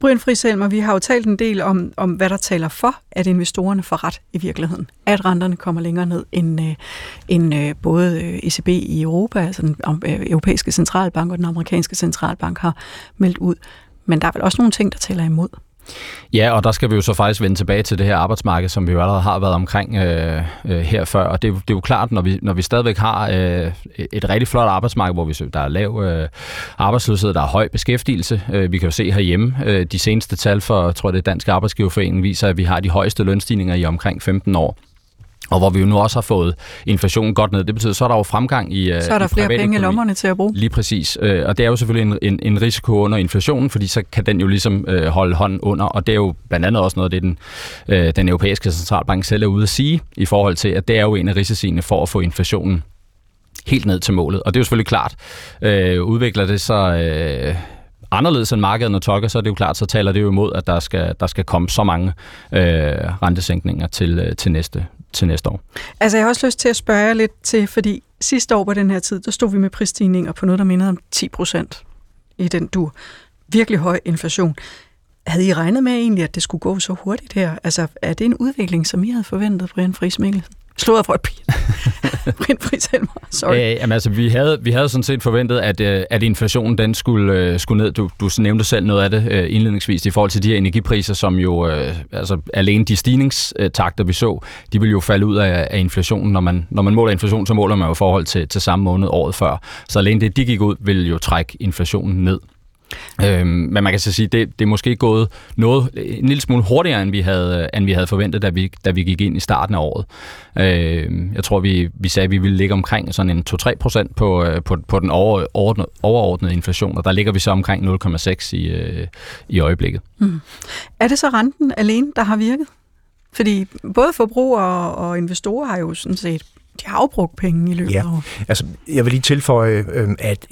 Brian Friselmer, vi har jo talt en del om, om, hvad der taler for, at investorerne får ret i virkeligheden. At renterne kommer længere ned, end, øh, end øh, både øh, ECB i Europa, altså den øh, europæiske centralbank og den amerikanske centralbank har meldt ud. Men der er vel også nogle ting, der taler imod. Ja, og der skal vi jo så faktisk vende tilbage til det her arbejdsmarked, som vi jo allerede har været omkring øh, øh, her før. Og det, det er jo klart, når vi, når vi stadigvæk har øh, et rigtig flot arbejdsmarked, hvor vi der er lav øh, arbejdsløshed, der er høj beskæftigelse. Øh, vi kan jo se herhjemme, øh, de seneste tal for, jeg tror det er Dansk Arbejdsgiverforening, viser, at vi har de højeste lønstigninger i omkring 15 år og hvor vi jo nu også har fået inflationen godt ned. Det betyder, så er der jo fremgang i Så er der i flere penge i lommerne til at bruge. Lige præcis. Øh, og det er jo selvfølgelig en, en, en risiko under inflationen, fordi så kan den jo ligesom øh, holde hånden under, og det er jo blandt andet også noget af det, den, øh, den europæiske centralbank selv er ude at sige, i forhold til, at det er jo en af risiciene for at få inflationen helt ned til målet. Og det er jo selvfølgelig klart. Øh, udvikler det så... Øh, anderledes end markedet, når tokker, så er det jo klart, så taler det jo imod, at der skal, der skal komme så mange øh, rentesænkninger til, øh, til, næste, til næste år. Altså jeg har også lyst til at spørge jer lidt til, fordi sidste år på den her tid, der stod vi med prisstigninger på noget, der mindede om 10 procent i den du Virkelig høj inflation. Havde I regnet med egentlig, at det skulle gå så hurtigt her? Altså, er det en udvikling, som I havde forventet, Brian Friis Mikkelsen? Slået for et pin. Brind Friis Helmer, sorry. Øh, jamen, altså, vi havde, vi havde sådan set forventet, at, øh, at inflationen den skulle, øh, skulle ned. Du, du nævnte selv noget af det øh, indledningsvis i forhold til de her energipriser, som jo, øh, altså alene de stigningstakter, vi så, de ville jo falde ud af, af inflationen. Når man, når man måler inflation, så måler man jo i forhold til, til samme måned året før. Så alene det, de gik ud, ville jo trække inflationen ned. Øhm, men man kan så sige, det, det er måske gået noget, en lille smule hurtigere, end vi havde, end vi havde forventet, da vi, da vi gik ind i starten af året. Øhm, jeg tror, vi, vi sagde, at vi ville ligge omkring sådan en 2-3 procent på, øh, på, på den overordnede, overordnede inflation, og der ligger vi så omkring 0,6 i, øh, i øjeblikket. Mm. Er det så renten alene, der har virket? Fordi både forbrugere og investorer har jo sådan set de har afbrugt penge i løbet ja. af året. altså jeg vil lige tilføje, øh, at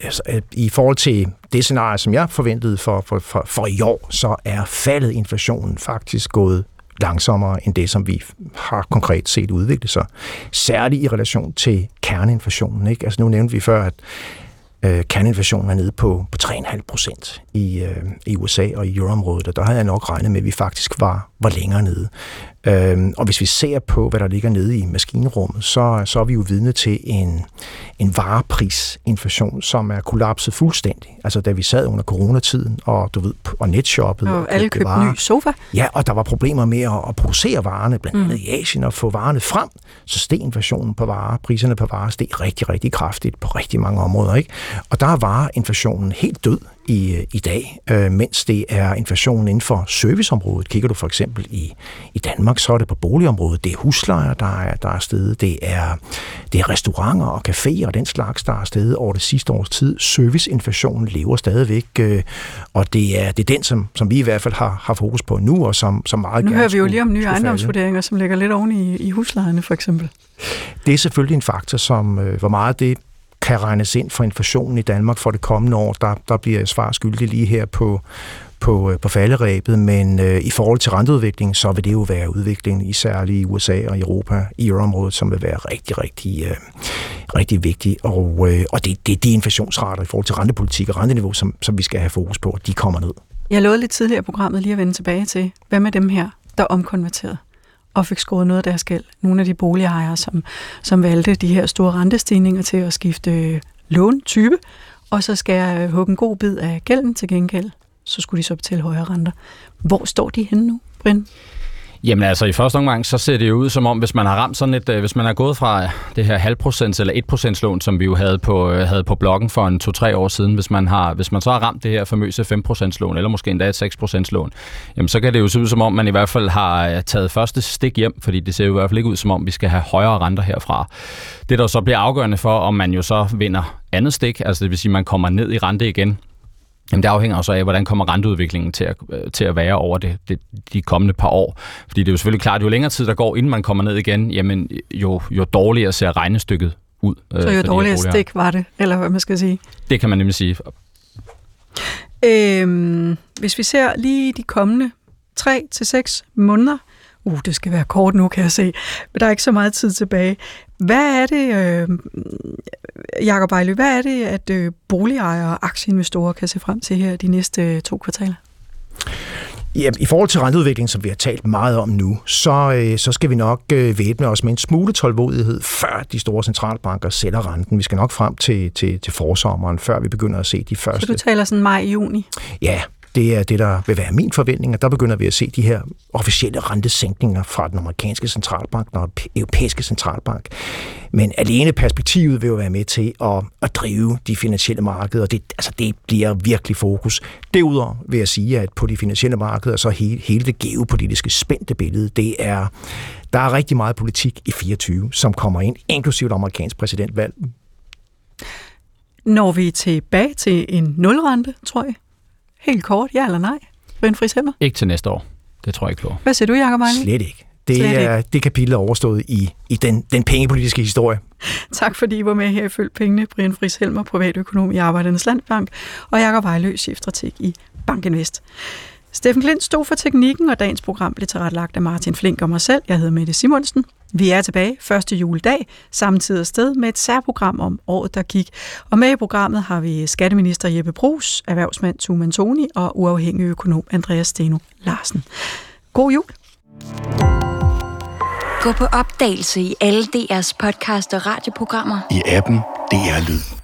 altså, i forhold til det scenarie, som jeg forventede for, for, for, for i år, så er faldet inflationen faktisk gået langsommere end det, som vi har konkret set udvikle sig. Særligt i relation til kerneinflationen. Ikke? Altså nu nævnte vi før, at øh, kerneinflationen er nede på, på 3,5 procent i, øh, i USA og i euroområdet, og der havde jeg nok regnet med, at vi faktisk var, var længere nede. Øhm, og hvis vi ser på, hvad der ligger nede i maskinrummet, så, så er vi jo vidne til en, en vareprisinflation, som er kollapset fuldstændig. Altså da vi sad under coronatiden, og du ved, og netshoppede. Og, og alle købte varer. ny sofa. Ja, og der var problemer med at, at producere varerne, blandt andet mm. i Asien, og få varerne frem. Så steg inflationen på varer, priserne på varer steg rigtig, rigtig kraftigt på rigtig mange områder. Ikke? Og der er vareinflationen helt død i, i dag, øh, mens det er inflationen inden for serviceområdet. Kigger du for eksempel i, i Danmark, så er det på boligområdet. Det er huslejer, der er, der er stedet. Det er, det er restauranter og caféer og den slags, der er stedet over det sidste års tid. Serviceinflationen lever stadigvæk, øh, og det er, det er den, som, som vi i hvert fald har, har fokus på nu, og som, som meget nu gerne hører vi jo lige om nye ejendomsvurderinger, som ligger lidt oven i, i huslejerne, for eksempel. Det er selvfølgelig en faktor, som øh, hvor meget det kan regnes ind for inflationen i Danmark for det kommende år. Der, der bliver jeg svar skyldig lige her på, på, øh, på falderæbet, men øh, i forhold til renteudviklingen, så vil det jo være udviklingen, især i USA og Europa, i euroområdet, som vil være rigtig, rigtig, øh, rigtig vigtig. Og, øh, og det, det er de inflationsrater i forhold til rentepolitik og renteniveau, som, som vi skal have fokus på, de kommer ned. Jeg lovede lidt tidligere i programmet lige at vende tilbage til, hvad med dem her, der er omkonverteret? Og fik skåret noget af deres gæld. Nogle af de boligejere, som, som valgte de her store rentestigninger til at skifte øh, låntype, og så skal jeg øh, hugge en god bid af gælden til gengæld, så skulle de så betale højere renter. Hvor står de henne nu, Brind? Jamen altså, i første omgang, så ser det jo ud som om, hvis man har ramt sådan et, øh, hvis man er gået fra øh, det her halvprocents eller 1% lån, som vi jo havde på, øh, havde på bloggen for en 2-3 år siden, hvis man, har, hvis man så har ramt det her famøse 5% lån, eller måske endda et 6% lån, jamen så kan det jo se ud som om, man i hvert fald har taget første stik hjem, fordi det ser jo i hvert fald ikke ud som om, vi skal have højere renter herfra. Det der så bliver afgørende for, om man jo så vinder andet stik, altså det vil sige, at man kommer ned i rente igen, Jamen det afhænger også af, hvordan kommer renteudviklingen til at, øh, til at være over det, det, de kommende par år. Fordi det er jo selvfølgelig klart, jo længere tid der går, inden man kommer ned igen, jamen jo, jo dårligere ser regnestykket ud. Øh, Så jo dårligere stik var det, eller hvad man skal sige? Det kan man nemlig sige. Øhm, hvis vi ser lige de kommende 3 til seks måneder, uh, det skal være kort nu, kan jeg se, men der er ikke så meget tid tilbage. Hvad er det, øh, Jacob Ejlø, hvad er det, at øh, boligejere og aktieinvestorer kan se frem til her de næste øh, to kvartaler? Ja, I forhold til renteudviklingen, som vi har talt meget om nu, så, øh, så skal vi nok øh, væbne os med en smule tålmodighed, før de store centralbanker sætter renten. Vi skal nok frem til, til, til forsommeren, før vi begynder at se de første. Så du taler sådan maj-juni? Ja, det er det, der vil være min forventning, og der begynder vi at se de her officielle rentesænkninger fra den amerikanske centralbank og den europæiske centralbank. Men alene perspektivet vil jo være med til at, at drive de finansielle markeder, og det, altså det bliver virkelig fokus. Derudover vil jeg sige, at på de finansielle markeder, så hele, hele det geopolitiske spændte billede, det er, der er rigtig meget politik i 24, som kommer ind, inklusive det amerikansk præsidentvalg. Når vi tilbage til en nulrente, tror jeg? Helt kort, ja eller nej? Brian Friis Helmer? Ikke til næste år. Det tror jeg ikke på. Hvad siger du, Jacob Ejling? Slet ikke. Det Slet er ikke. det kapitel er overstået i, i den, den pengepolitiske historie. Tak fordi I var med her i Følg Pengene. Brian Friis Helmer, privatøkonom i Arbejdernes Landbank, og Jacob Vejlø, chefstrateg i Bankinvest. Steffen Klint stod for teknikken, og dagens program blev tilrettelagt af Martin Flink og mig selv. Jeg hedder Mette Simonsen. Vi er tilbage første juledag, samtidig sted med et særprogram om året, der gik. Og med i programmet har vi skatteminister Jeppe Brugs, erhvervsmand Tuman Toni og uafhængig økonom Andreas Steno Larsen. God jul! Gå på opdagelse i alle DR's podcast og radioprogrammer. I appen DR Lyd.